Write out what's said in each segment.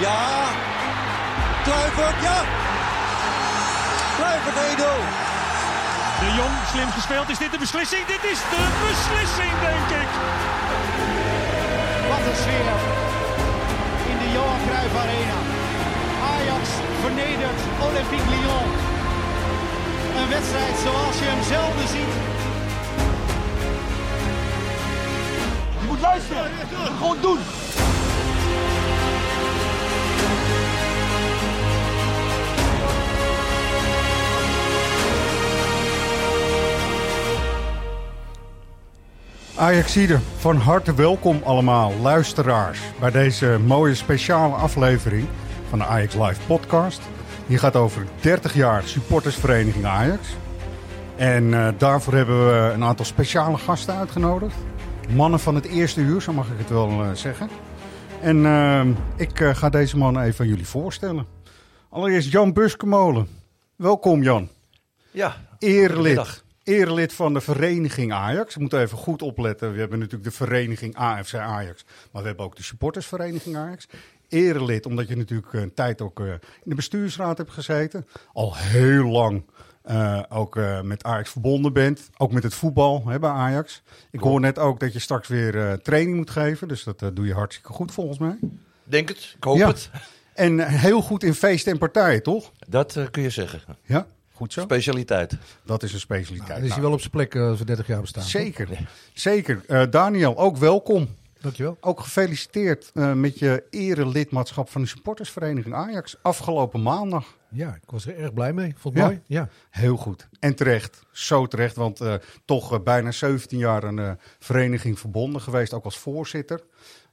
Ja. Kluivert, ja. Kluivert 1-0. De Jong, slim gespeeld. Is dit de beslissing? Dit is de beslissing, denk ik. Wat een sfeer in de Johan Cruijff Arena. Ajax vernedert Olympique Lyon. Een wedstrijd zoals je hem zelden ziet. Je moet luisteren. Gewoon doen. Ajaxide, van harte welkom allemaal, luisteraars, bij deze mooie speciale aflevering van de Ajax Live podcast. Die gaat over 30 jaar supportersvereniging Ajax. En eh, daarvoor hebben we een aantal speciale gasten uitgenodigd. Mannen van het eerste uur, zo mag ik het wel eh, zeggen. En eh, ik ga deze mannen even aan jullie voorstellen. Allereerst Jan Buskemolen. Welkom Jan. Ja, Eerlid. Eerlid van de vereniging Ajax. We moeten even goed opletten. We hebben natuurlijk de vereniging AFC Ajax. Maar we hebben ook de supportersvereniging Ajax. Erelid, omdat je natuurlijk een tijd ook eh, in de bestuursraad hebt gezeten. Al heel lang eh, ook eh, met Ajax verbonden bent. Ook met het voetbal hè, bij Ajax. Ik hoor net ook dat je straks weer eh, training moet geven. Dus dat eh, doe je hartstikke goed volgens mij. Denk het, ik hoop Ja. het. En eh, heel goed in feesten en partijen, toch? Dat eh, kun je zeggen. Ja, goed zo. Specialiteit. Dat is een specialiteit. Dan is hij Nou, wel op zijn plek eh, als we 30 jaar bestaan. Zeker, zeker. Eh, Daniel, ook welkom. Dankjewel. Ook gefeliciteerd eh, met je erelidmaatschap van de supportersvereniging Ajax afgelopen maandag. Ja, ik was er erg blij mee. Vond het Ja. mooi. Ja. Heel goed. En terecht. Zo terecht, want eh, toch eh, bijna 17 jaar een eh, vereniging verbonden geweest, ook als voorzitter.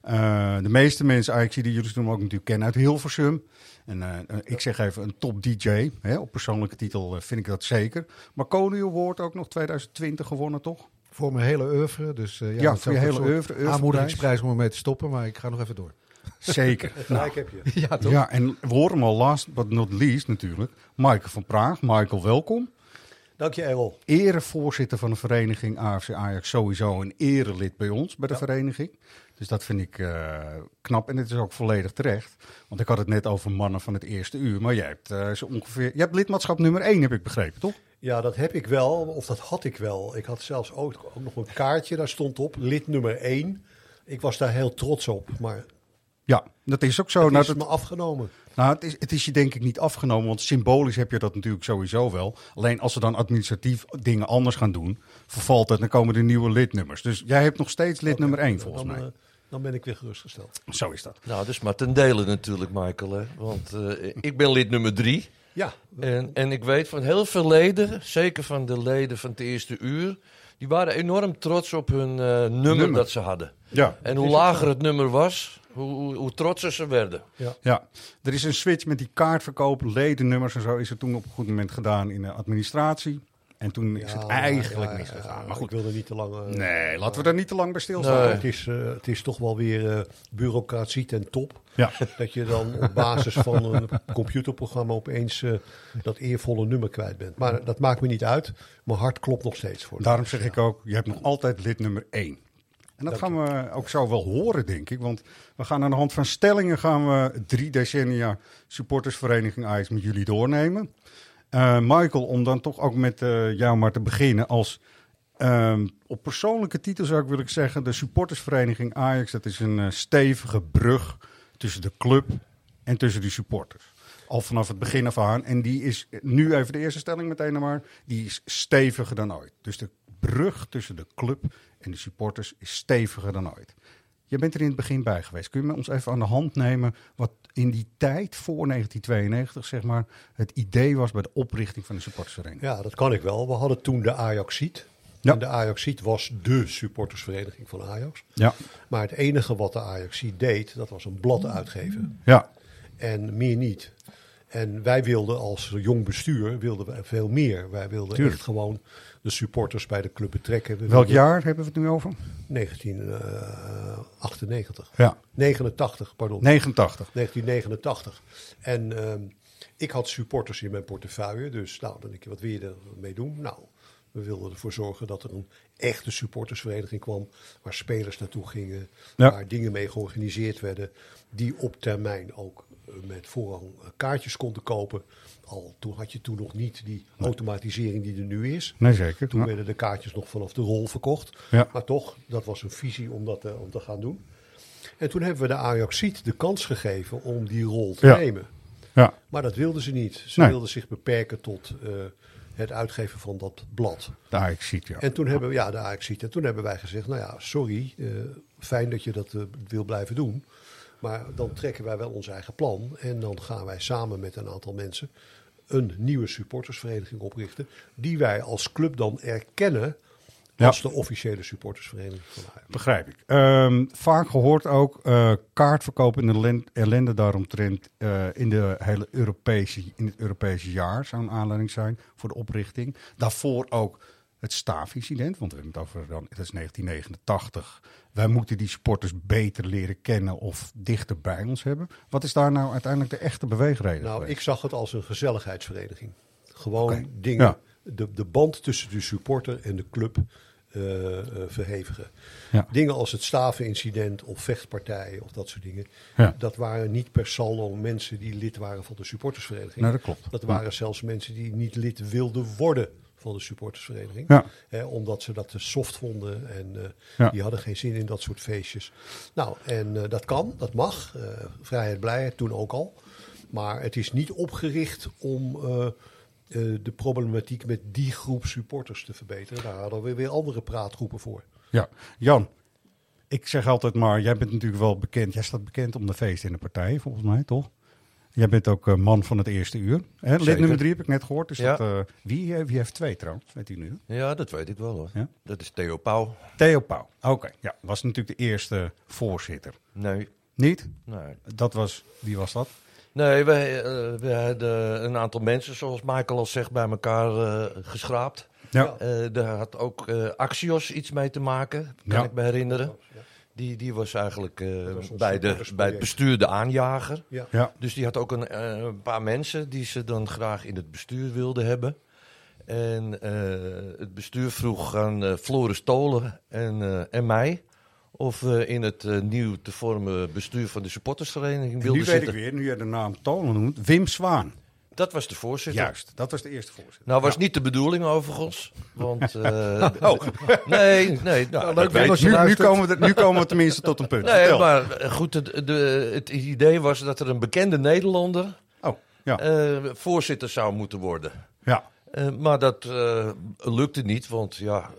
Eh, de meeste mensen, Ajax die jullie toen ook natuurlijk kennen uit Hilversum. En eh, eh, ik zeg even een top DJ. Hè, op persoonlijke titel vind ik dat zeker. Maar Konio wordt ook nog 2020 gewonnen, toch? Voor mijn hele oeuvre. Dus eh, ja, voor is je hele oeuvre. Aanmoedigingsprijs om ermee te stoppen, maar ik ga nog even door. Zeker. nou, Gelijk heb je. Ja, toch? Ja, en we horen hem al last but not least natuurlijk. Michael van Praag. Michael, welkom. Dank je, Errol. Erevoorzitter van de vereniging AFC Ajax. Sowieso een erelid bij ons, bij de vereniging. Dus dat vind ik eh, knap. En het is ook volledig terecht. Want ik had het net over mannen van het eerste uur. Maar jij hebt eh, zo ongeveer... Je hebt lidmaatschap nummer 1, heb ik begrepen, toch? Ja, dat heb ik wel, of dat had ik wel. Ik had zelfs ook, ook nog een kaartje, daar stond op, lid nummer 1. Ik was daar heel trots op, maar Ja, dat is ook zo. het Nou, is dat- me afgenomen. Nou, het is, het is je denk ik niet afgenomen, want symbolisch heb je dat natuurlijk sowieso wel. Alleen als ze dan administratief dingen anders gaan doen, vervalt het, dan komen er nieuwe lidnummers. Dus jij hebt nog steeds lid nummer 1 volgens dan, mij. eh, dan ben ik weer gerustgesteld. Zo is dat. Nou, dus maar ten dele natuurlijk, Michael. Hè? Want eh, ik ben lid nummer drie. Ja, En, en ik weet van heel veel leden, zeker van de leden van het eerste uur... die waren enorm trots op hun eh, nummer, Nummer. dat ze hadden. Ja. En hoe lager het nummer was, hoe, hoe, hoe trotser ze werden. ja, er is een switch met die kaartverkoop, ledennummers en zo is er toen op een goed moment gedaan in de administratie. En toen is het eigenlijk misgegaan. Maar goed, Ik wilde niet te lang... eh, nee, laten we daar niet te lang bij stilstaan. Nee. Het is, eh, het is toch wel weer eh, bureaucratie ten top. Ja. Dat je dan op basis van een computerprogramma opeens dat eervolle nummer kwijt bent. Maar dat maakt me niet uit. Mijn hart klopt nog steeds voor. Daarom zeg ik ook, je hebt nog altijd lid nummer 1. En dat gaan we ook zo wel horen, denk ik. Want we gaan aan de hand van stellingen gaan we drie decennia supportersvereniging Ajax met jullie doornemen. Eh, Michael, om dan toch ook met eh, jou maar te beginnen. Als, ehm, op persoonlijke titel zou ik willen zeggen, de supportersvereniging Ajax, dat is een eh, stevige brug tussen de club en tussen de supporters. Al vanaf het begin af aan. En die is nu even de eerste stelling meteen maar. Die is steviger dan ooit. Dus de brug tussen de club en de supporters is steviger dan ooit. Je bent er in het begin bij geweest. Kun je me ons even aan de hand nemen wat in die tijd voor 1992 zeg maar het idee was bij de oprichting van de supportersvereniging? Ja, dat kan ik wel. We hadden toen de Ajaxiet. Ja. En de Ajaxiet was de supportersvereniging van Ajax. Ja, Maar het enige wat de Ajaxiet deed, dat was een blad uitgeven. ja, En meer niet. En wij wilden als jong bestuur wilden we veel meer. Wij wilden Tuurlijk. echt gewoon de supporters bij de club betrekken. We Welk wilden- jaar hebben we het nu over? 1998. Ja, 89, pardon. 89. 1989. En ehm, ik had supporters in mijn portefeuille. Dus nou, dan denk je, wat wil je ermee doen? Nou, We wilden ervoor zorgen dat er een echte supportersvereniging kwam. Waar spelers naartoe gingen. Ja. Waar dingen mee georganiseerd werden. Die op termijn ook eh, met voorrang eh, kaartjes konden kopen. Al toen had je toen nog niet die automatisering die er nu is. Nee, zeker. Toen Ja. werden de kaartjes nog vanaf de rol verkocht. Ja. Maar toch, dat was een visie om dat eh, om te gaan doen. En toen hebben we de Ajaxiet de kans gegeven om die rol te Ja. nemen. Ja. Maar dat wilden ze niet. Ze Nee. wilden zich beperken tot eh, het uitgeven van dat blad. Daar ik ziet, ja. En toen hebben we, ja, de Ajaxiet. En toen hebben wij gezegd, nou ja, sorry, fijn dat je dat wil blijven doen. Maar dan trekken wij wel ons eigen plan. En dan gaan wij samen met een aantal mensen een nieuwe supportersvereniging oprichten. Die wij als club dan erkennen Ja. als de officiële supportersvereniging van Ajax. Begrijp ik. Ehm, vaak gehoord ook eh, kaartverkoop en ellen- ellende daaromtrent eh, in, de hele Europese, in het Europese jaar zou een aanleiding zijn voor de oprichting. Daarvoor ook het staafincident, want we hebben het over dan, dat is 1989. Wij moeten die supporters beter leren kennen of dichter bij ons hebben. Wat is daar nou uiteindelijk de echte beweegreden? Nou, geweest? ik zag het als een gezelligheidsvereniging. Gewoon dingen, Ja. de, de band tussen de supporter en de club eh, verhevigen. Ja. Dingen als het stavenincident of vechtpartijen of dat soort dingen. Ja. Dat waren niet per saldo mensen die lid waren van de supportersvereniging. Nee, dat klopt. Dat waren zelfs mensen die niet lid wilden worden van de supportersvereniging. Ja. Hè, omdat ze dat te soft vonden en eh, Ja. die hadden geen zin in dat soort feestjes. Nou, en eh, dat kan, dat mag. Eh, vrijheid, blijheid, toen ook al. Maar het is niet opgericht om de problematiek met die groep supporters te verbeteren. Daar hadden we weer andere praatgroepen voor. Ja, Jan, ik zeg altijd maar, jij bent natuurlijk wel bekend. Jij staat bekend om de feesten in de partij, volgens mij, toch? Jij bent ook eh, man van het eerste uur. Hè? Lid nummer drie heb ik net gehoord. Dus Ja. dat, eh, wie, eh, wie heeft twee trouwens, weet u nu? Ja, dat weet ik wel hoor. Ja? Dat is Theo Pauw. Theo Pauw. Oké, ja, was natuurlijk de eerste voorzitter. Nee, Niet? nee. Dat was, wie was dat? Nee, we, eh, we hadden een aantal mensen, zoals Michael al zegt, bij elkaar eh, geschraapt. Ja. Eh, daar had ook eh, Axios iets mee te maken, kan Ja. ik me herinneren. Die, die was eigenlijk eh, was bij, de, bij het bestuur de aanjager. Ja. Ja. Dus die had ook een, eh, een paar mensen die ze dan graag in het bestuur wilden hebben. En eh, het bestuur vroeg aan Floris Tolen en, eh, en mij of we in het eh, nieuw te vormen bestuur van de supportersvereniging En wilden nu weet zitten. ik weer, nu je de naam Tolen noemt, Wim Zwaan. Dat was de voorzitter. Juist, dat was de eerste voorzitter. Nou, was niet de bedoeling overigens. Want. eh, Nee, nee. Nou, leuk, je. Nu, nu, komen we, er- nu komen we tenminste tot een punt. Nee, Vertel. maar eh, goed, het, de, het idee was dat er een bekende Nederlander Oh, ja. eh, voorzitter zou moeten worden. ja. Eh, maar dat eh, lukte niet, want ja,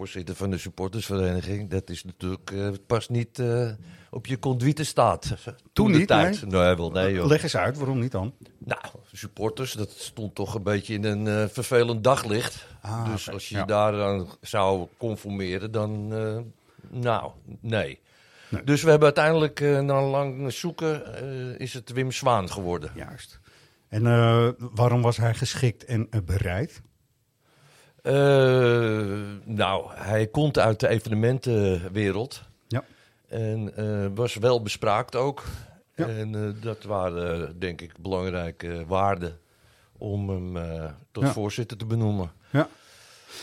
voorzitter van de supportersvereniging, dat is natuurlijk eh, pas niet eh, op je conduite staat. Toen de niet, tijd. Nee, wel nee joh. Leg eens uit, waarom niet dan? Nou, supporters, dat stond toch een beetje in een eh, vervelend daglicht. Ah, dus als je ja. je daaraan zou conformeren, dan, eh, nou, nee. Nee. Dus we hebben uiteindelijk, eh, na lang zoeken, eh, is het Wim Zwaan geworden. Juist. En eh, waarom was hij geschikt en eh, bereid? Eh, nou, hij komt uit de evenementenwereld. Ja. En eh, was wel bespraakt ook. Ja. En eh, dat waren, denk ik, belangrijke waarden om hem tot Ja. voorzitter te benoemen. Ja.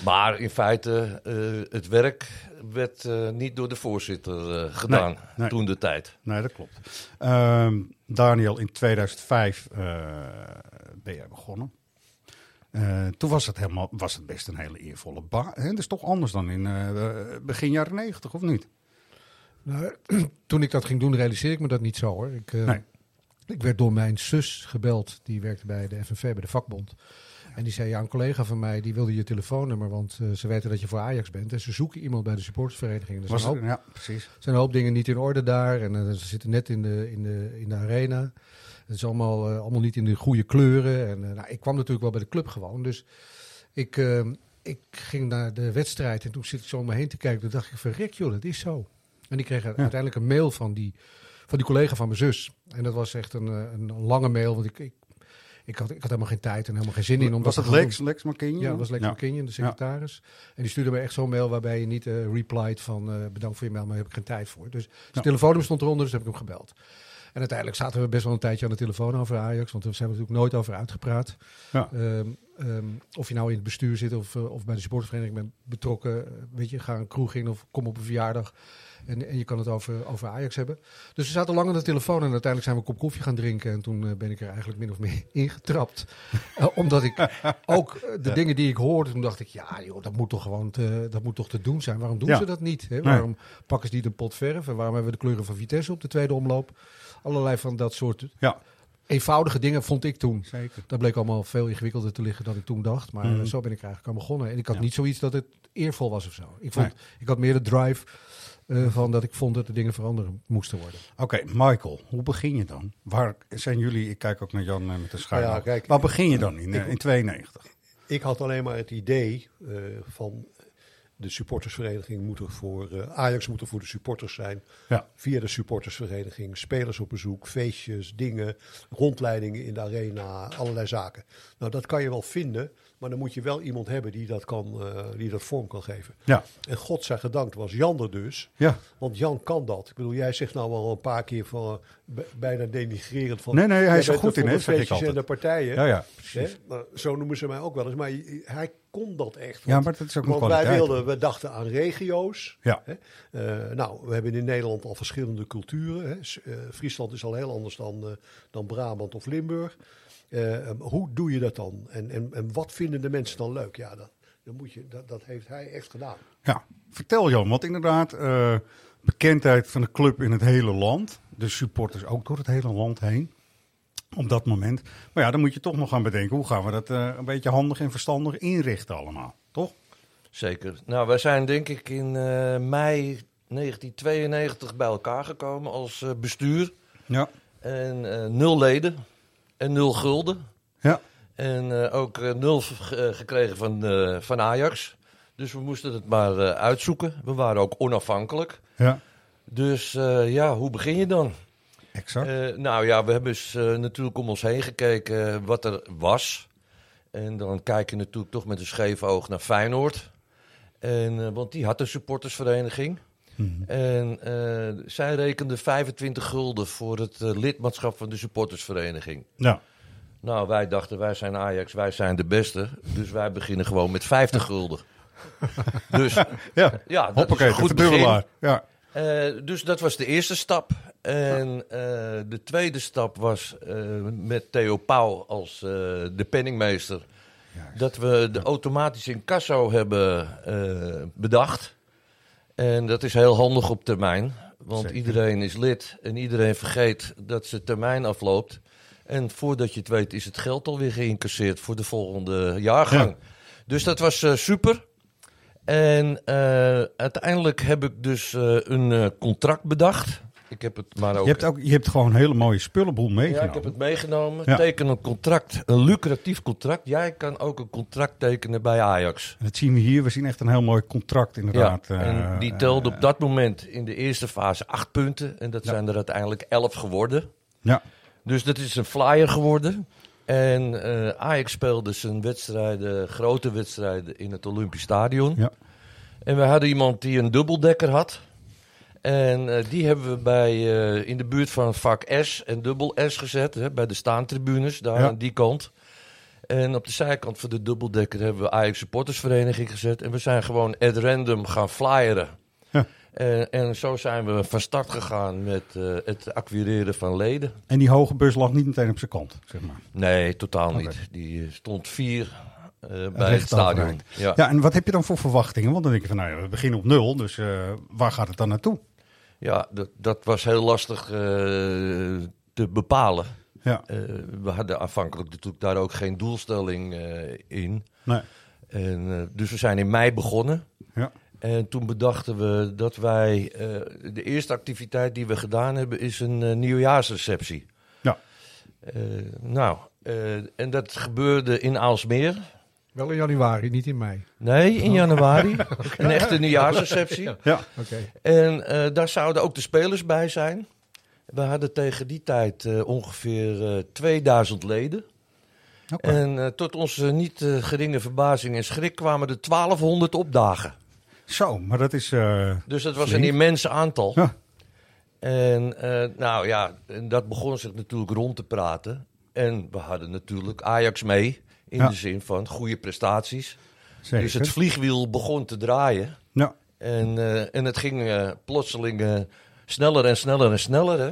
Maar in feite, het werk werd niet door de voorzitter gedaan nee. toen de tijd. Nee, dat klopt. Ehm, Daniel, in 2005 eh, ben jij begonnen. Eh, toen was het, helemaal, was het best een hele eervolle baan. Dat is toch anders dan in eh, begin jaren 90, of niet? Nou, toen ik dat ging doen, realiseerde ik me dat niet zo hoor. Ik, eh, Nee. ik werd door mijn zus gebeld, die werkte bij de FNV, bij de vakbond. En die zei, ja, een collega van mij, die wilde je telefoonnummer, want ze weten dat je voor Ajax bent. En ze zoeken iemand bij de supportersvereniging. Er zijn, het, een hoop, ja, precies. zijn een hoop dingen niet in orde daar. En ze zitten net in de, in de, in de arena. Het is allemaal, eh, allemaal niet in de goede kleuren. En eh, nou, ik kwam natuurlijk wel bij de club gewoon. Dus ik, eh, ik ging naar de wedstrijd en toen zit ik zo om me heen te kijken. Toen dacht ik, verrek joh, dat is zo. En ik kreeg uiteindelijk een mail van die, van die collega van mijn zus. En dat was echt een, een lange mail, want ik, ik, ik, had, ik had helemaal geen tijd en helemaal geen zin in. Om was dat Lex. Lex McKinney? Ja, dat was Lex Ja. McKinnon, de secretaris. En die stuurde me echt zo'n mail waarbij je niet eh replied van bedankt voor je mail, maar daar heb ik geen tijd voor. Dus zijn telefoonnummer stond eronder, dus heb ik hem gebeld. En uiteindelijk zaten we best wel een tijdje aan de telefoon over Ajax, want daar zijn we natuurlijk nooit over uitgepraat. Ja. Ehm, ehm, of je nou in het bestuur zit of, eh, of bij de supportersvereniging bent betrokken. eh, weet je, ga een kroeg in of kom op een verjaardag. En, en je kan het over, over Ajax hebben. Dus we zaten lang aan de telefoon en uiteindelijk zijn we een kop koffie gaan drinken. En toen eh, ben ik er eigenlijk min of meer ingetrapt. Eh, omdat ik ook de dingen die ik hoorde, toen dacht ik, ja joh, dat moet toch gewoon te, dat moet toch te doen zijn. Waarom doen Ja. ze dat niet? Hè? Waarom pakken ze niet een pot verf? En waarom hebben we de kleuren van Vitesse op de tweede omloop? Allerlei van dat soort Ja, eenvoudige dingen vond ik toen. zeker. Dat bleek allemaal veel ingewikkelder te liggen dan ik toen dacht. Maar Mhm. zo ben ik eigenlijk aan begonnen. En ik had Ja. niet zoiets dat het eervol was of zo. Ik, vond, Nee. ik had meer de drive eh, van dat ik vond dat de dingen veranderen moesten worden. Oké, Michael, hoe begin je dan? Waar zijn jullie, ik kijk ook naar Jan eh, met de schuil. Ja, kijk, Waar begin je dan in, ik- in 92? Ik had alleen maar het idee eh, van de supportersvereniging moet er voor eh, Ajax moet er voor de supporters zijn. Ja. Via de supportersvereniging, spelers op bezoek, feestjes, dingen, rondleidingen in de arena, allerlei zaken. Nou, dat kan je wel vinden, maar dan moet je wel iemand hebben die dat, kan, eh, die dat vorm kan geven. Ja, En God zij gedankt was Jan er dus. ja. Want Jan kan dat. Ik bedoel, jij zegt nou wel een paar keer van, eh, bijna denigrerend van... Nee, nee, hij is er goed in, hè, zeg ik en de partijen. Ja, ja, Hè? precies. Nou, zo noemen ze mij ook wel eens. Maar hij kon dat echt. Ja, Want- maar dat is ook een want wij wilden, we dachten aan regio's. Ja. Hè? Eh, nou, we hebben in Nederland al verschillende culturen. Hè? Eh, Friesland is al heel anders dan, eh, dan Brabant of Limburg. Hoe doe je dat dan? En, en, en wat vinden de mensen dan leuk? Ja, dat, dan moet je, dat, dat heeft hij echt gedaan. Ja, vertel Jan, want inderdaad, bekendheid van de club in het hele land. De supporters ook door het hele land heen. Op dat moment. Maar ja, dan moet je toch nog gaan bedenken, hoe gaan we dat eh, een beetje handig en verstandig inrichten allemaal, toch? Zeker. Nou, wij zijn denk ik in eh, mei 1992 bij elkaar gekomen als eh, bestuur. Ja, En nul leden en nul gulden. ja, En ook nul gekregen van, van Ajax. Dus we moesten het maar uitzoeken. We waren ook onafhankelijk. ja, Dus ja, hoe begin je dan? Exact. Eh, nou ja, we hebben eens, eh, natuurlijk om ons heen gekeken eh, wat er was. En dan kijk je natuurlijk toch met een scheef oog naar Feyenoord. En, want die had een supportersvereniging. Mhm. En zij rekende 25 gulden voor het lidmaatschap van de supportersvereniging. Ja, Nou, wij dachten, wij zijn Ajax, wij zijn de beste. Dus wij beginnen gewoon met 50 gulden. dus ja. ja, dat Hoppakee, is een goed begin. Ja, Eh, dus dat was de eerste stap. En eh, de tweede stap was eh, met Theo Pauw als de penningmeester. Dat we de automatische incasso hebben bedacht. En dat is heel handig op termijn. Want Zeker. iedereen is lid en iedereen vergeet dat zijn termijn afloopt. En voordat je het weet is het geld alweer geïncasseerd voor de volgende jaargang. Ja. Dus dat was super. En eh, uiteindelijk heb ik dus eh, een eh, contract bedacht. Ik heb het maar ook. je hebt, ook, je hebt gewoon een hele mooie spullenboel ja, meegenomen. ik heb het meegenomen. Ja. Teken een contract, een lucratief contract. Jij kan ook een contract tekenen bij Ajax. En Dat zien we hier. We zien echt een heel mooi contract inderdaad. Ja, en die telde op dat moment in de eerste fase acht punten. En dat Ja. zijn er uiteindelijk elf geworden. Ja, Dus dat is een flyer geworden. En eh, Ajax speelde zijn wedstrijden, grote wedstrijden in het Olympisch Stadion. Ja. En we hadden iemand die een dubbeldekker had. En eh, die hebben we bij, eh, in de buurt van vak S en dubbel S gezet. Hè, bij de staantribunes, daar Ja. aan die kant. En op de zijkant van de dubbeldekker hebben we Ajax Supportersvereniging gezet. En we zijn gewoon at random gaan flyeren. En, en zo zijn we van start gegaan met eh, het acquireren van leden. en die hoge bus lag niet meteen op zijn kant, zeg maar. Nee, totaal niet. Die eh, stond vier eh, bij het stadion. Ja. Ja, en wat heb je dan voor verwachtingen? Want dan denk je van, nou ja, we beginnen op nul, dus eh, waar gaat het dan naartoe? Ja, dat, dat was heel lastig eh, te bepalen. Ja, Eh, we hadden aanvankelijk natuurlijk daar ook geen doelstelling eh, in. nee. En, eh, dus we zijn in mei begonnen. Ja. En toen bedachten we dat wij... eh, de eerste activiteit die we gedaan hebben is een eh, nieuwjaarsreceptie. Ja. Eh, nou, eh, en dat gebeurde in Aalsmeer. Wel in januari, niet in mei. Nee, in januari. Een echte nieuwjaarsreceptie. Ja, Oké. En eh, daar zouden ook de spelers bij zijn. We hadden tegen die tijd eh, ongeveer eh 2000 leden. oké. En eh, tot onze niet geringe verbazing en schrik kwamen er 1200 opdagen. Zo, maar dat is... eh, Dus dat was Flink. een immense aantal. Ja. En eh, nou ja, en dat begon zich natuurlijk rond te praten. En we hadden natuurlijk Ajax mee In Ja. de zin van goede prestaties. Zeker. Dus het vliegwiel begon te draaien. Ja. En, eh, en het ging plotseling sneller en sneller en sneller. Hè?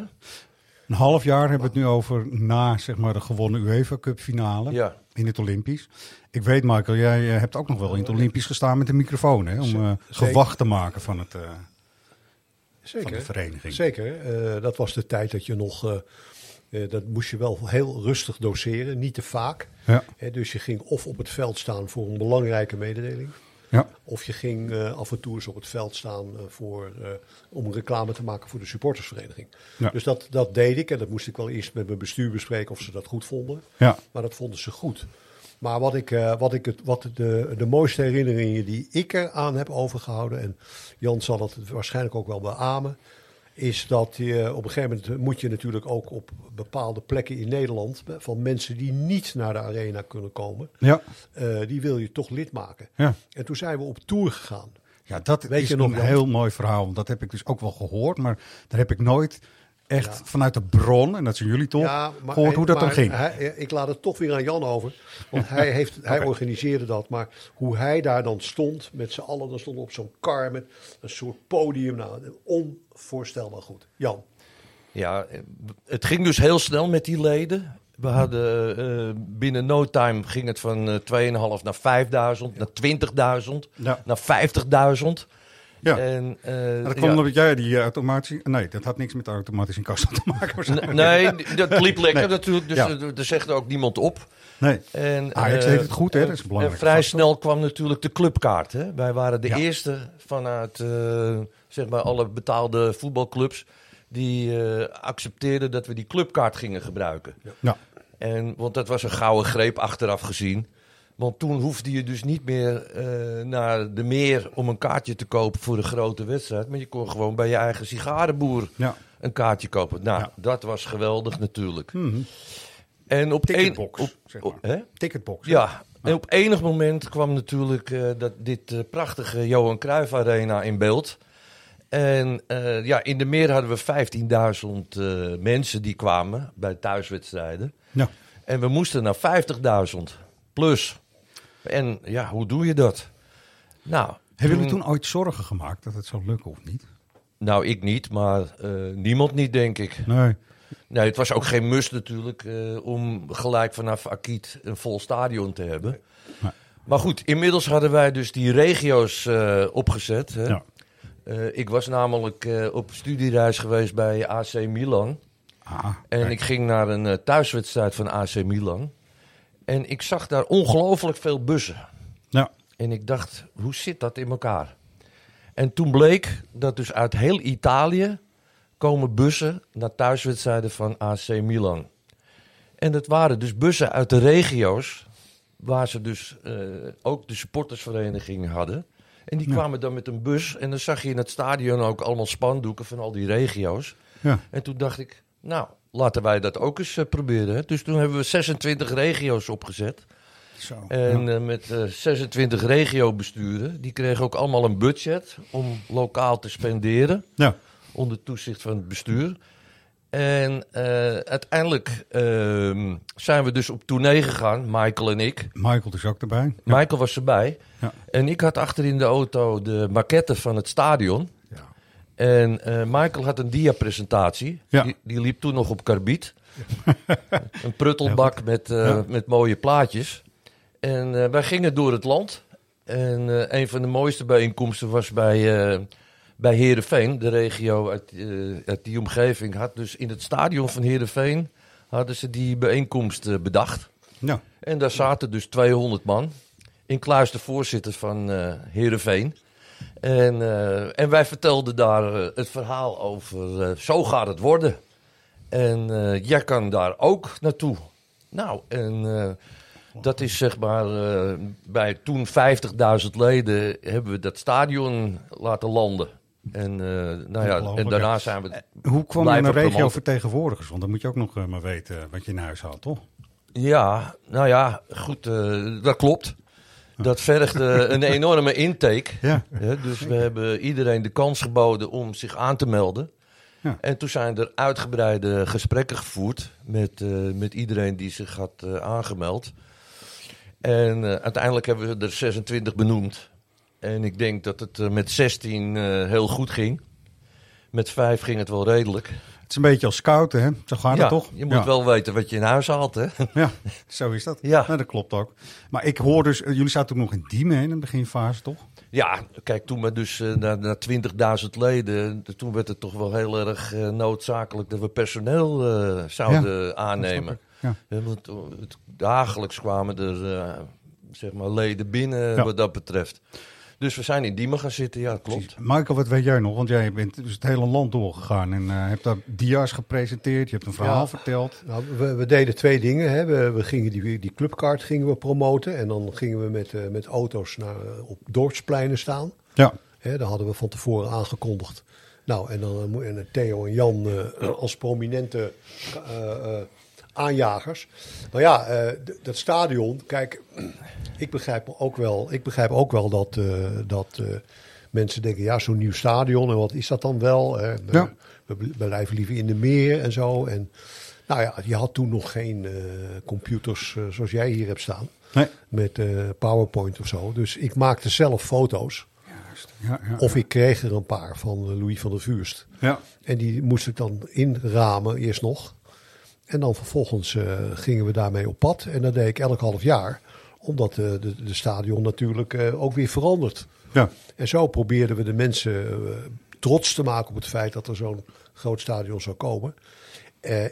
Een half jaar hebben we het nu over na zeg maar, de gewonnen UEFA Cup finale Ja. In het Olympisch. Ik weet, Michael, jij eh, hebt ook nog wel in het Olympisch gestaan met een microfoon. Hè, om eh, gewacht te maken van, het, eh, van Zeker. de vereniging. Zeker. Dat was de tijd dat je nog. dat moest je wel heel rustig doseren, niet te vaak. Ja. Dus je ging of op het veld staan voor een belangrijke mededeling. Ja. Of je ging eh, af en toe eens op het veld staan eh, voor, eh, om reclame te maken voor de supportersvereniging. Ja. Dus dat, dat deed ik en dat moest ik wel eerst met mijn bestuur bespreken of ze dat goed vonden. Ja. Maar dat vonden ze goed. Maar wat, ik, wat, ik het, wat de, de mooiste herinneringen die ik eraan heb overgehouden, en Jan zal dat waarschijnlijk ook wel beamen, is dat je op een gegeven moment moet je natuurlijk ook op bepaalde plekken in Nederland, van mensen die niet naar de arena kunnen komen, Ja. eh, die wil je toch lid maken. Ja. En toen zijn we op tour gegaan. Ja, dat Weet is je nog, een heel mooi verhaal. Want dat heb ik dus ook wel gehoord. Maar daar heb ik nooit echt vanuit de bron, en dat zijn jullie toch, gehoord hoe dat dan ging. hij- ik laat het toch weer aan Jan over. Want hij, heeft, hij organiseerde dat. Maar hoe hij daar dan stond met z'n allen. Dan stond op zo'n kar met een soort podium. Nou, onvoorstelbaar goed. Jan. Ja, het ging dus heel snel met die leden. We hadden eh, binnen no time ging het van eh 2,5 naar 5000, naar 20.000, Ja. naar 50.000. Ja. En, eh, dat kwam ja. omdat jij die automatisch... Nee, dat had niks met automatisch inkast te maken. Nee, dat liep lekker Nee. natuurlijk, dus Ja. er, er zegt ook niemand op. Nee. En, Ajax eh, deed het goed, hè? Dat is een en vrij snel kwam natuurlijk de clubkaart. Hè? Wij waren de Ja. eerste vanuit eh, zeg maar alle betaalde voetbalclubs die eh, accepteerden dat we die clubkaart gingen gebruiken. Ja. En, want dat was een gouden greep achteraf gezien. Want toen hoefde je dus niet meer eh, naar de meer om een kaartje te kopen voor een grote wedstrijd. Maar je kon gewoon bij je eigen sigarenboer Ja. een kaartje kopen. Nou, Ja. dat was geweldig natuurlijk. Mhm. En op. Ticketbox, op- zeg maar. hè? Ticketbox. Ja, en op enig moment kwam natuurlijk eh, dat, dit eh, prachtige Johan Cruijff Arena in beeld. En ja, in de meer hadden we 15.000 eh, mensen die kwamen bij thuiswedstrijden. Ja. En we moesten naar 50.000 plus. En ja, hoe doe je dat? Nou, Hebben jullie toen ooit zorgen gemaakt dat het zou lukken of niet? Nou, ik niet, maar eh, niemand niet, denk ik. Nee. Nee, het was ook geen must natuurlijk eh, om gelijk vanaf Akiet een vol stadion te hebben. Nee. Maar goed, inmiddels hadden wij dus die regio's eh, opgezet. Hè. Ja. Ik was namelijk op studiereis geweest bij AC Milan. Ah, En kijk. ik ging naar een thuiswedstrijd van AC Milan. En ik zag daar ongelooflijk veel bussen. Ja. En ik dacht, hoe zit dat in elkaar? En toen bleek dat dus uit heel Italië komen bussen naar thuiswedstrijden van AC Milan. En dat waren dus bussen uit de regio's, waar ze dus eh, ook de supportersvereniging hadden. En die Ja. kwamen dan met een bus en dan zag je in het stadion ook allemaal spandoeken van al die regio's. Ja. En toen dacht ik, nou, laten wij dat ook eens eh, proberen. Dus toen hebben we 26 regio's opgezet. Zo. En ja. eh, met eh, 26 regiobesturen. Die kregen ook allemaal een budget om lokaal te spenderen. ja. Onder toezicht van het bestuur. En eh, uiteindelijk ehm, zijn we dus op tournee gegaan, Michael en ik. Michael is ook erbij. Ja. Michael was erbij. Ja. En ik had achter in de auto de maquette van het stadion. En eh, Michael had een dia-presentatie. Ja. Die, die liep toen nog op karbiet. een pruttelbak met, eh, Ja. met mooie plaatjes. En eh, wij gingen door het land. En een van de mooiste bijeenkomsten was bij, eh bij Heerenveen. De regio uit, uit die omgeving had dus in het stadion van Heerenveen... hadden ze die bijeenkomst bedacht. Ja. En daar zaten dus 200 man. Incluis de voorzitter van eh Heerenveen. En, eh, en wij vertelden daar eh, het verhaal over. eh, zo gaat het worden. En eh, jij kan daar ook naartoe. Nou, en eh, dat is zeg maar. eh, bij toen 50.000 leden hebben we dat stadion laten landen. En, eh, nou ja, en daarna zijn we. Hoe kwam je een regio vertegenwoordigers? Want dan moet je ook nog maar weten wat je in huis haalt, toch? Ja, nou ja, goed, eh, dat klopt. Dat vergde een enorme intake. Ja. Dus we hebben iedereen de kans geboden om zich aan te melden. Ja. En toen zijn er uitgebreide gesprekken gevoerd met, eh, met iedereen die zich had eh, aangemeld. En eh, uiteindelijk hebben we er 26 benoemd. En ik denk dat het eh, met 16 eh, heel goed ging. Met 5 ging het wel redelijk. Het is een beetje als scouten, hè? Zo gaat ja, het toch? je moet ja. wel weten wat je in huis haalt, hè? Ja, zo is dat. Ja. Nou, dat klopt ook. Maar ik hoor dus, eh, jullie zaten ook nog in Diemen in de beginfase, toch? Ja, kijk, toen we dus eh, naar, naar 20.000 leden, de- toen werd het toch wel heel erg eh, noodzakelijk dat we personeel zouden aannemen. Ja. Want, dagelijks kwamen er zeg maar leden binnen wat dat betreft. Dus we zijn in Diemen gaan zitten, ja, klopt. Michael, wat weet jij nog? Want jij bent dus het hele land doorgegaan en eh, hebt daar dia's gepresenteerd. Je hebt een verhaal Ja. verteld. Nou, we, we deden twee dingen. Hè. We, we gingen die, die clubkaart gingen we promoten. En dan gingen we met, eh, met auto's naar, eh, op dorpspleinen staan. Ja, Hè, dat hadden we van tevoren aangekondigd. Nou, en dan en Theo en Jan eh, als prominente eh, eh, aanjagers. Maar ja, eh, dat stadion, kijk, ik begrijp ook wel, ik begrijp ook wel dat, eh, dat eh, mensen denken, ja, zo'n nieuw stadion, en wat is dat dan wel? Hè? We- Ja. We bl- blijven liever in de meer en zo. En nou ja, je had toen nog geen computers zoals jij hier hebt staan. nee. Met PowerPoint of zo. Dus ik maakte zelf foto's. Ja, ja, Of ik kreeg er een paar van Louis van der Vuurst. ja. En die moest ik dan inramen, eerst nog. En dan vervolgens eh, gingen we daarmee op pad. En dat deed ik elk half jaar. Omdat eh, de, de stadion natuurlijk eh, ook weer verandert. ja. En zo probeerden we de mensen trots te maken op het feit dat er zo'n groot stadion zou komen.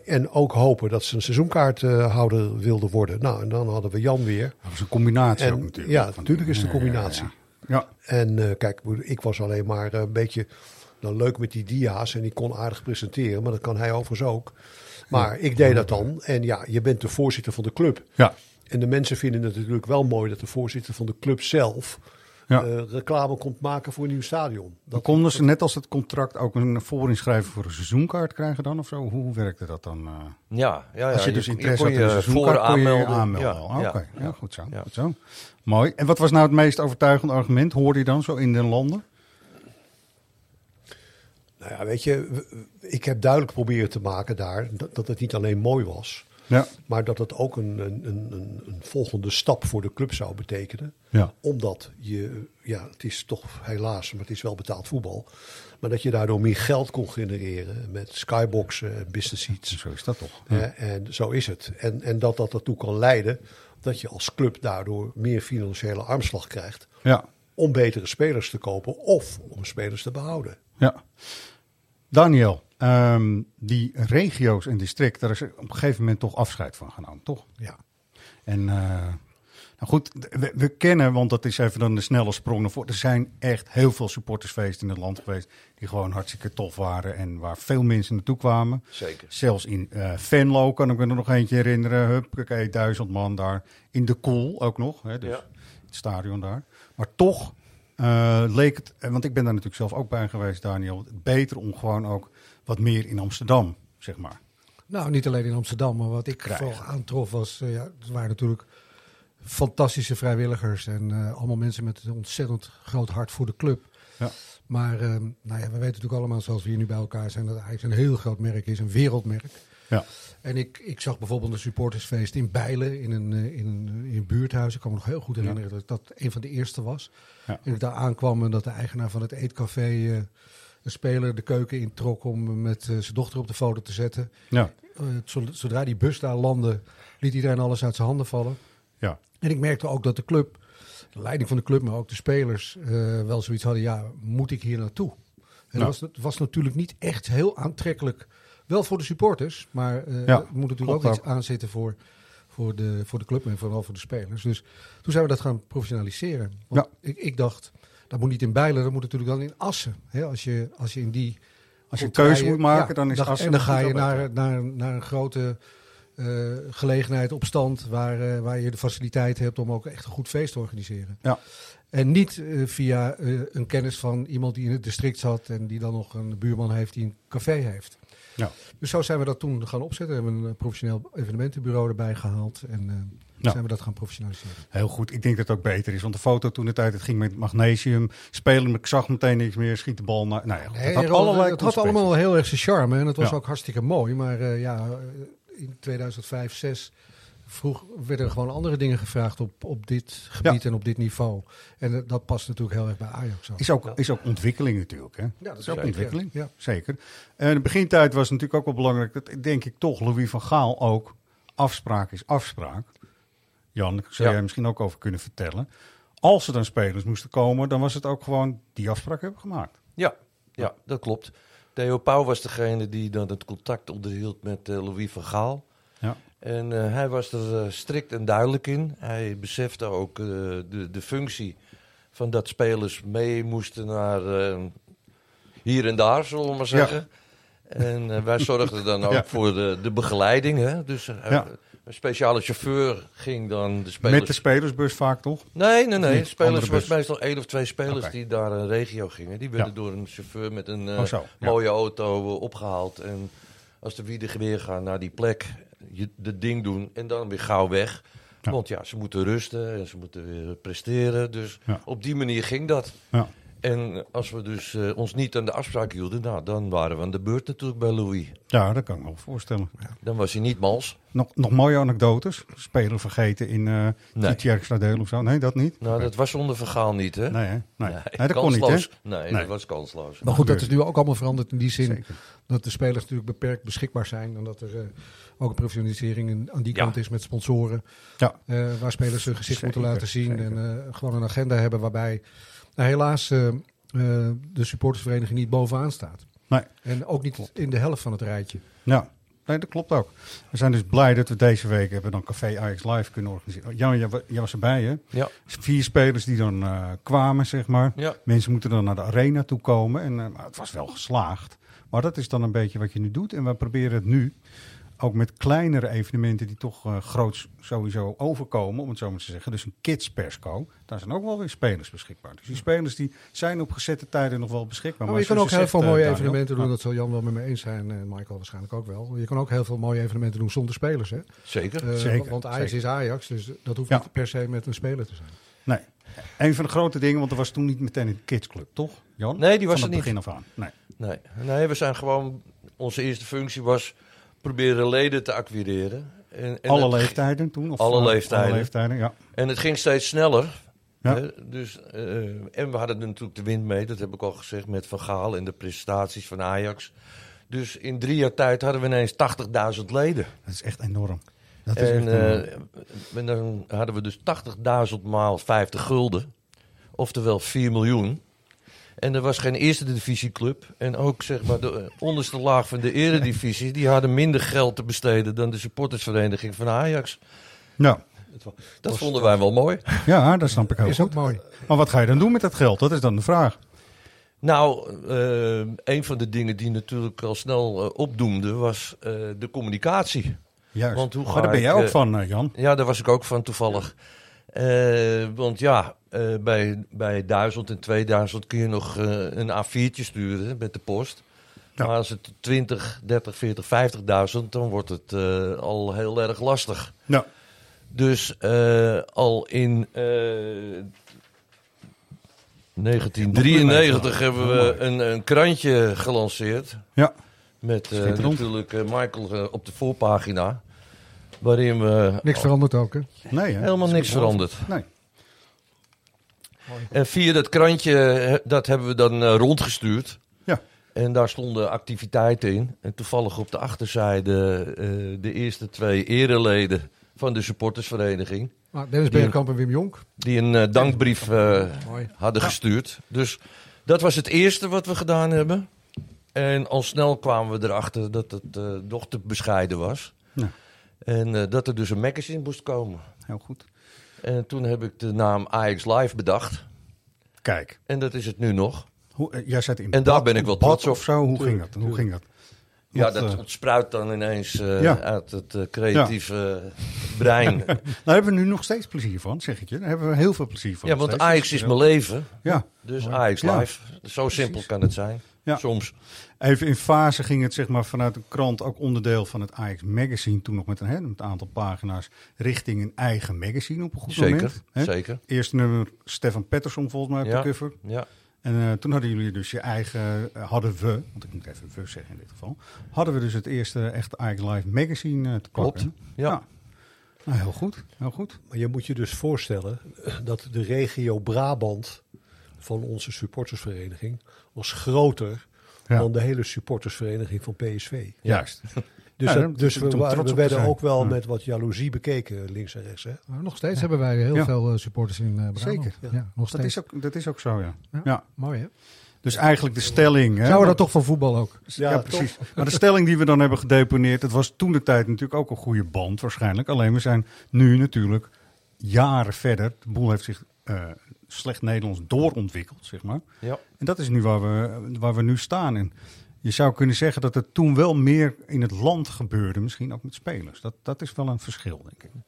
En ook hopen dat ze een seizoenkaarthouder wilden worden. Nou, en dan hadden we Jan weer. Dat was een combinatie En- ook natuurlijk. ja, natuurlijk is het een Ja, ja, ja, combinatie. Ja, En kijk, ik was alleen maar een beetje nou, leuk met die dia's en ik kon aardig presenteren, maar dat kan hij overigens ook. Maar ik deed dat dan en ja, je bent de voorzitter van de club. ja. En de mensen vinden het natuurlijk wel mooi dat de voorzitter van de club zelf Ja. eh, reclame komt maken voor een nieuw stadion. Dan konden ze net als het contract ook een voorinschrijving voor een seizoenkaart krijgen dan of zo? Hoe werkte dat dan? eh? Ja, ja, ja. Als je dus interesse had in een seizoenkaart, voor kon je je aanmelden. Ja, ja, Oké, ja, ja. goed zo, Ja. goed zo. Mooi. En wat was nou het meest overtuigende argument, hoorde je dan zo in de landen? Nou ja, weet je, ik heb duidelijk proberen te maken daar dat, dat het niet alleen mooi was, Ja, maar dat het ook een, een, een, een- volgende stap voor de club zou betekenen. ja, Omdat je, ja, het is toch helaas, maar het is wel betaald voetbal. Maar dat je daardoor meer geld kon genereren met skyboxen en business seats. zo is dat toch. Hè, en zo is het. En, en dat dat ertoe kan leiden dat je als club daardoor meer financiële armslag krijgt. Ja, Om betere spelers te kopen of om spelers te behouden. ja. Daniel, ehm, die regio's en districten, daar is er op een gegeven moment toch afscheid van genomen, toch? Ja. En eh, nou goed, we, we kennen, want dat is even dan de snelle sprong naar voren. Er zijn echt heel veel supportersfeesten in het land geweest die gewoon hartstikke tof waren en waar veel mensen naartoe kwamen. Zeker. Zelfs in eh Venlo kan ik me er nog eentje herinneren. Huppakee, duizend man daar. In de Koel ook nog, hè, dus Ja. het stadion daar. Maar toch eh, leek het, want ik ben daar natuurlijk zelf ook bij geweest, Daniel, beter om gewoon ook wat meer in Amsterdam, zeg maar. Nou, niet alleen in Amsterdam, maar wat ik Krijgen. vooral aantrof was, eh, ja, het waren natuurlijk fantastische vrijwilligers en eh, allemaal mensen met een ontzettend groot hart voor de club. Ja. Maar eh, nou ja, we weten natuurlijk allemaal, zoals we hier nu bij elkaar zijn, dat Ajax een heel groot merk is, een wereldmerk. Ja. En ik, ik zag bijvoorbeeld een supportersfeest in Bijlen, in een, eh, in een, in een buurthuis. Ik kan me nog heel goed herinneren dat dat een van de eerste was. Ja. En ik daar aankwam en dat de eigenaar van het eetcafé eh, een speler de keuken introk om met eh, zijn dochter op de foto te zetten. Ja, Eh, zo- zodra die bus daar landde, liet iedereen alles uit zijn handen vallen. ja, En ik merkte ook dat de club, de leiding van de club, maar ook de spelers, eh, wel zoiets hadden. Ja, moet ik hier naartoe? En dat was, het was natuurlijk niet echt heel aantrekkelijk. Wel voor de supporters, maar eh Ja, er moet natuurlijk klopt ook iets ook. aanzitten voor, voor, de, voor de club en vooral voor de spelers. Dus toen zijn we dat gaan professionaliseren. Want ik, ik dacht, dat moet niet in Bijlen, dat moet natuurlijk dan in Assen. Hè, als, je, als je in die Als je een keuze moet maken, dan is Assen En dan ga je naar, naar, naar een grote eh, gelegenheid op stand waar, eh, waar je de faciliteit hebt om ook echt een goed feest te organiseren. Ja. En niet via een kennis van iemand die in het district zat en die dan nog een buurman heeft die een café heeft. Ja. Dus zo zijn we dat toen gaan opzetten. We hebben een eh, professioneel evenementenbureau erbij gehaald en eh, Ja. zijn we dat gaan professionaliseren. Heel goed, ik denk dat het ook beter is. Want de foto toen de tijd, het ging met magnesium. Spelen, ik zag meteen niks meer, schiet de bal naar... Nou ja, goed, het had allerlei het had allemaal heel erg zijn charme en het was Ja. ook hartstikke mooi. Maar eh, ja, in 2005, 6 vroeg werden er gewoon andere dingen gevraagd op, op dit gebied en op dit niveau. En dat past natuurlijk heel erg bij Ajax. ook. Is ook, is ook ontwikkeling natuurlijk. Hè? Ja, dat is ook zeker, ontwikkeling. ja. Zeker. En de begintijd was natuurlijk ook wel belangrijk. Dat denk ik toch Louis van Gaal ook. Afspraak is afspraak. Jan, daar zou Ja. jij misschien ook over kunnen vertellen. Als er dan spelers moesten komen, dan was het ook gewoon die afspraak hebben gemaakt. Ja, ja, dat klopt. Theo Pauw was degene die dan het contact onderhield met eh, Louis van Gaal. Ja. En eh, hij was er eh, strikt en duidelijk in. Hij besefte ook eh, de, de functie van dat spelers mee moesten naar hier en daar, zullen we maar zeggen. En wij zorgden dan ook Ja. voor de, de begeleiding. Hè? Dus Ja. een speciale chauffeur ging dan de spelers... Met de spelersbus vaak toch? Nee, nee, nee. Spelers was meestal één of twee spelers die daar een regio gingen. Die werden door een chauffeur met een Oh, zo, mooie auto eh, opgehaald. En als de wieden weer gaan naar die plek, je de ding doen en dan weer gauw weg. Ja. Want ja, ze moeten rusten en ze moeten weer presteren. Dus Ja. op die manier ging dat. Ja. En als we dus eh, ons niet aan de afspraak hielden, nou, dan waren we aan de beurt natuurlijk bij Louis. Ja, dat kan ik me wel voorstellen. Dan was hij niet mals. Nog, nog mooie anekdotes. Speler vergeten in uh, Nee. Of zo. Nee, dat niet? Nou, dat was onder vergaal niet, hè? Nee, hè? Nee. Nee, dat kon niet, hè? Nee, Nee. dat was kansloos. Maar goed, dat is nu ook allemaal veranderd in die zin Zeker. dat de spelers natuurlijk beperkt beschikbaar zijn. En dat er eh, ook een professionalisering in- aan die Ja. kant is met sponsoren. Ja. eh, waar spelers hun gezicht Zeker, moeten laten zien. zeker. En eh, gewoon een agenda hebben waarbij nou, helaas eh, eh, de supportersvereniging niet bovenaan staat. Nee. En ook niet in de helft van het rijtje. Ja, nee, dat klopt ook. We zijn dus blij dat we deze week hebben dan Café Ajax Live kunnen organiseren. Jan, jij, jij was erbij, hè? Ja. Vier spelers die dan eh, kwamen, zeg maar. Ja. Mensen moeten dan naar de arena toe komen. En maar het was wel geslaagd. Maar dat is dan een beetje wat je nu doet. En we proberen het nu ook met kleinere evenementen die toch eh groots sowieso overkomen, om het zo maar te zeggen. Dus een kids persco, daar zijn ook wel weer spelers beschikbaar. Dus die spelers die zijn op gezette tijden nog wel beschikbaar. Maar, je kan ook heel veel eh, mooie Daniel, evenementen doen. Dat zal Jan wel met me eens zijn. En Michael waarschijnlijk ook wel. Je kan ook heel veel mooie evenementen doen zonder spelers. Hè? Zeker. Eh, Zeker, Want Ajax zeker. is Ajax. Dus dat hoeft Ja. niet per se met een speler te zijn. Nee. Een van de grote dingen, want er was toen niet meteen een kidsclub, toch? Jan? Nee, die was Van er het niet. begin af aan. Nee. Nee. nee, we zijn gewoon. Onze eerste functie was proberen leden te acquireren. En, en alle leeftijden toen? Of Alle eh, leeftijden. Alle leeftijden, ja. En het ging steeds sneller. Ja. Hè? Dus, eh, en we hadden natuurlijk de wind mee, dat heb ik al gezegd, met Van Gaal en de presentaties van Ajax. Dus in drie jaar tijd hadden we ineens 80.000 leden. Dat is echt enorm. Dat is En, echt enorm. eh, en dan hadden we dus 80.000 maal 50 gulden. Oftewel 4 miljoen. En er was geen eerste divisieclub. En ook zeg maar de eh, onderste laag van de eredivisie. Die hadden minder geld te besteden dan de supportersvereniging van Ajax. ja. Dat vonden wij wel mooi. ja, dat snap ik heel Is goed. ook mooi. Maar wat ga je dan doen met dat geld? Dat is dan de vraag. Nou, eh, een van de dingen die natuurlijk al snel eh, opdoemde was eh, de communicatie. Juist. Want hoe maar ga daar ben jij ook van, Jan. Ja, daar was ik ook van toevallig. Eh, want ja, eh, bij, bij 1000 en 2000 kun je nog eh, een A4'tje sturen met de post. Ja. Maar als het 20, 30, 40, 50.000, dan wordt het al heel erg lastig. Ja. Dus al in eh, 1993 hebben we een, een krantje gelanceerd. Ja. Met natuurlijk Michael op de voorpagina. Waarin we Niks veranderd ook, hè? Nee, hè? helemaal niks veranderd. Nee. En via dat krantje, dat hebben we dan eh, rondgestuurd. Ja. En daar stonden activiteiten in. En toevallig op de achterzijde eh, de eerste twee ereleden van de supportersvereniging. Nou, Dennis Bergkamp en Wim Jonk. Die een eh, dankbrief eh, hadden gestuurd. Dus dat was het eerste wat we gedaan hebben. En al snel kwamen we erachter dat het nog te bescheiden was. Ja. En eh, dat er dus een magazine moest komen. Heel goed. En toen heb ik de naam Ajax Live bedacht. Kijk, En dat is het nu nog. hoe, eh, jij zat in En daar bad- ben ik wel trots op. of zo. Hoe ging Tuurlijk, dat? Hoe ging dat? Ja, dat eh, ontspruit dan ineens Ja. uit het creatieve brein. Daar hebben we nu nog steeds plezier van, zeg ik je. Daar hebben we heel veel plezier van. ja, want. Ajax is mijn leven. Ja, Dus Ajax Ja. Live. Zo simpel kan het zijn. Ja. Soms. Even in fase ging het zeg maar, vanuit de krant ook onderdeel van het Ajax Magazine. Toen nog met een, hè, met een aantal pagina's richting een eigen magazine op een goed Zeker. moment. Hè? Zeker. Eerste nummer Stefan Pettersson volgens mij op Ja. de cover. Ja. En eh, toen hadden jullie dus je eigen, eh, hadden we, want ik moet even we zeggen in dit geval, hadden we dus het eerste echte Ajax Live magazine eh, te Klopt. pakken. Ja. Nou, heel goed, heel goed. Maar je moet je dus voorstellen dat de regio Brabant van onze supportersvereniging was groter Ja. dan de hele supportersvereniging van PSV. Juist. Dus, Ja, dat- dus we, werden ook wel Ja. met wat jaloezie bekeken, links en rechts. Hè? Maar nog steeds hebben wij heel Ja. veel eh, supporters in eh Brabant. Zeker, Ja. ja. nog Dat steeds. is, ook, dat is ook zo, ja. Ja. ja. Mooi hè? Dus eigenlijk de stelling... Hè, Zouden we dat toch van voetbal ook? Ja, Ja, precies. Maar de stelling die we dan hebben gedeponeerd, het was toen de tijd natuurlijk ook een goede band waarschijnlijk. Alleen we zijn nu natuurlijk jaren verder. De boel heeft zich eh, slecht Nederlands doorontwikkeld, zeg maar. Ja. En dat is nu waar we, waar we nu staan. En je zou kunnen zeggen dat er toen wel meer in het land gebeurde, misschien ook met spelers. Dat, dat is wel een verschil, denk ik.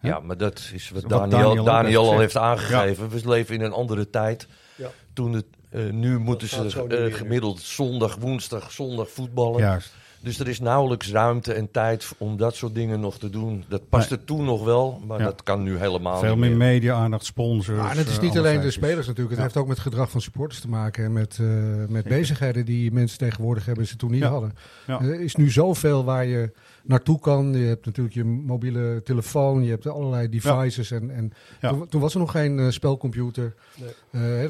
Ja, maar dat is wat Wat Daniel, Daniel Daniel, ook al heeft aangegeven. We leven in een andere tijd. Ja. Toen het, eh, nu moeten ze eh, gemiddeld zondag, woensdag, zondag voetballen. Juist. Dus er is nauwelijks ruimte en tijd om dat soort dingen nog te doen. Dat paste Nee. toen nog wel, maar Ja. dat kan nu helemaal Veel niet meer meer. media-aandacht, sponsors. Maar het is eh, niet alle alleen de spelers natuurlijk. Het Ja. heeft ook met gedrag van supporters te maken. En met, eh, met bezigheden die mensen tegenwoordig hebben ze toen niet Ja. hadden. Ja. Er is nu zoveel waar je naartoe kan. Je hebt natuurlijk je mobiele telefoon. Je hebt allerlei devices. En, en Ja. toen, toen was er nog geen eh, spelcomputer. Nee.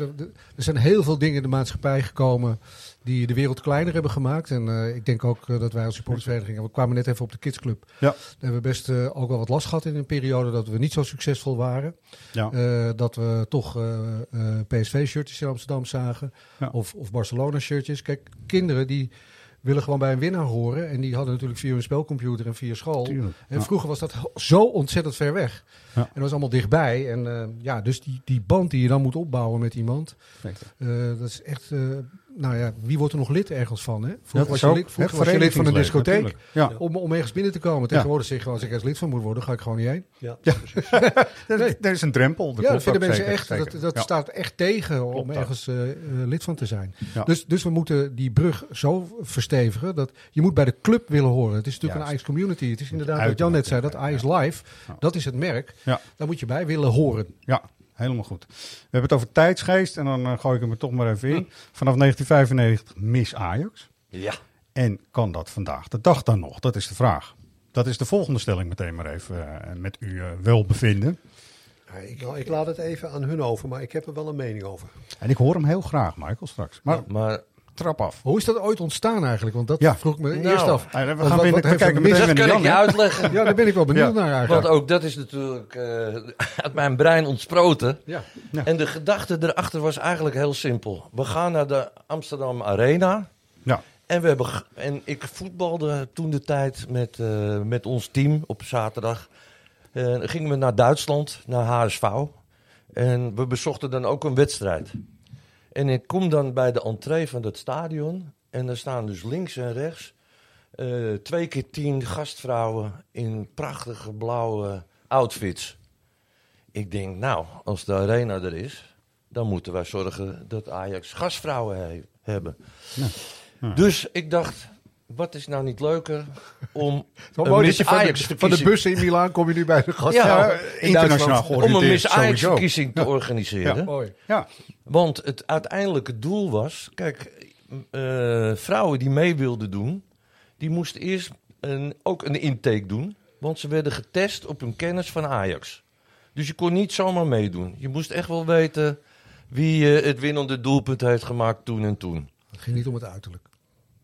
Er zijn heel veel dingen in de maatschappij gekomen die de wereld kleiner hebben gemaakt. En eh, ik denk ook eh, dat wij als supportersvereniging... We kwamen net even op de kidsclub. Ja. Daar hebben we best eh, ook wel wat last gehad in een periode dat we niet zo succesvol waren. Ja. Dat we toch PSV-shirtjes in Amsterdam zagen. Ja. Of, of Barcelona-shirtjes. Kijk, kinderen die willen gewoon bij een winnaar horen. En die hadden natuurlijk via hun spelcomputer en via school. Tuurlijk. En vroeger was dat zo ontzettend ver weg. Ja. En dat was allemaal dichtbij. En eh, ja, dus die, die band die je dan moet opbouwen met iemand. Eh, dat is echt... eh, nou ja, wie wordt er nog lid ergens van? Hè? Vroeger was is je ook lid, het vroeger was je lid van een discotheek. Ja. Om, om ergens binnen te komen. Tegenwoordig zeg je gewoon, als ik ergens lid van moet worden, ga ik gewoon niet heen. Ja, Ja. precies. Er, er is een drempel. Dat ja, dat klopt vinden mensen zeker, echt. zeker. Dat, dat Ja. staat echt tegen om Klopt ergens lid van te zijn. Ja. Dus, dus we moeten die brug zo verstevigen dat je moet bij de club willen horen. Het is natuurlijk Juist. een Ajax community. Het is inderdaad wat Jan net zei, dat Ajax Live, Ja. dat is het merk. Ja. Daar moet je bij willen horen. Ja, helemaal goed. We hebben het over tijdsgeest en dan eh, gooi ik hem er toch maar even in. Vanaf 1995 mis Ajax. Ja. En kan dat vandaag de dag dan nog? Dat is de vraag. Dat is de volgende stelling meteen maar even eh, met u eh, welbevinden. Ik, nou, ik laat het even aan hun over, maar ik heb er wel een mening over. En ik hoor hem heel graag, Michael, straks. Maar Maar trap af. Hoe is dat ooit ontstaan eigenlijk? Want dat Ja. vroeg ik me Nou, eerst af. Ja, we gaan wat- kijken mis- dat kan ik je uitleggen. Ja, daar ben ik wel benieuwd Ja. naar eigenlijk. Want ook dat is natuurlijk eh, uit mijn brein ontsproten. Ja. Ja. En de gedachte erachter was eigenlijk heel simpel. We gaan naar de Amsterdam Arena. Ja, En, we hebben, en ik voetbalde toen de tijd met, eh, met ons team op zaterdag. Eh, dan gingen we naar Duitsland, naar HSV. En we bezochten dan ook een wedstrijd. En ik kom dan bij de entree van dat stadion. En daar staan dus links en rechts eh, twee keer tien gastvrouwen in prachtige blauwe outfits. Ik denk, nou, als de arena er is, dan moeten wij zorgen dat Ajax gastvrouwen he- hebben. Dus ik dacht, wat is nou niet leuker om een Miss je van, Ajax de, van de bussen in Milaan kom je nu bij de gast. Ja, in internationaal om een Miss Ajax verkiezing te organiseren. Mooi. Ja, Want het uiteindelijke doel was, kijk, eh, vrouwen die mee wilden doen, die moesten eerst een, ook een intake doen. Want ze werden getest op hun kennis van Ajax. Dus je kon niet zomaar meedoen. Je moest echt wel weten wie eh, het winnende doelpunt heeft gemaakt toen en toen. Het ging niet om het uiterlijk.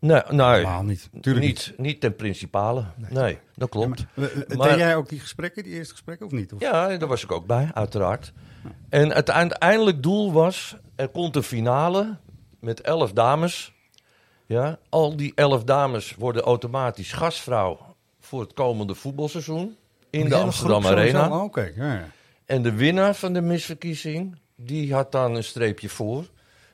Nee, nee helemaal niet. Tuurlijk niet. niet, niet ten principale. Nee, dat klopt. Eh, eh, Maar- Deed jij ook die gesprekken, die eerste gesprekken, of niet? Of? Ja, daar was ik ook bij, uiteraard. En het uiteindelijk doel was, er komt een finale met elf dames. Ja, al die elf dames worden automatisch gastvrouw voor het komende voetbalseizoen in Die de Amsterdam? Arena. Oh, Oké, ja, ja. En de winnaar van de misverkiezing, die had dan een streepje voor.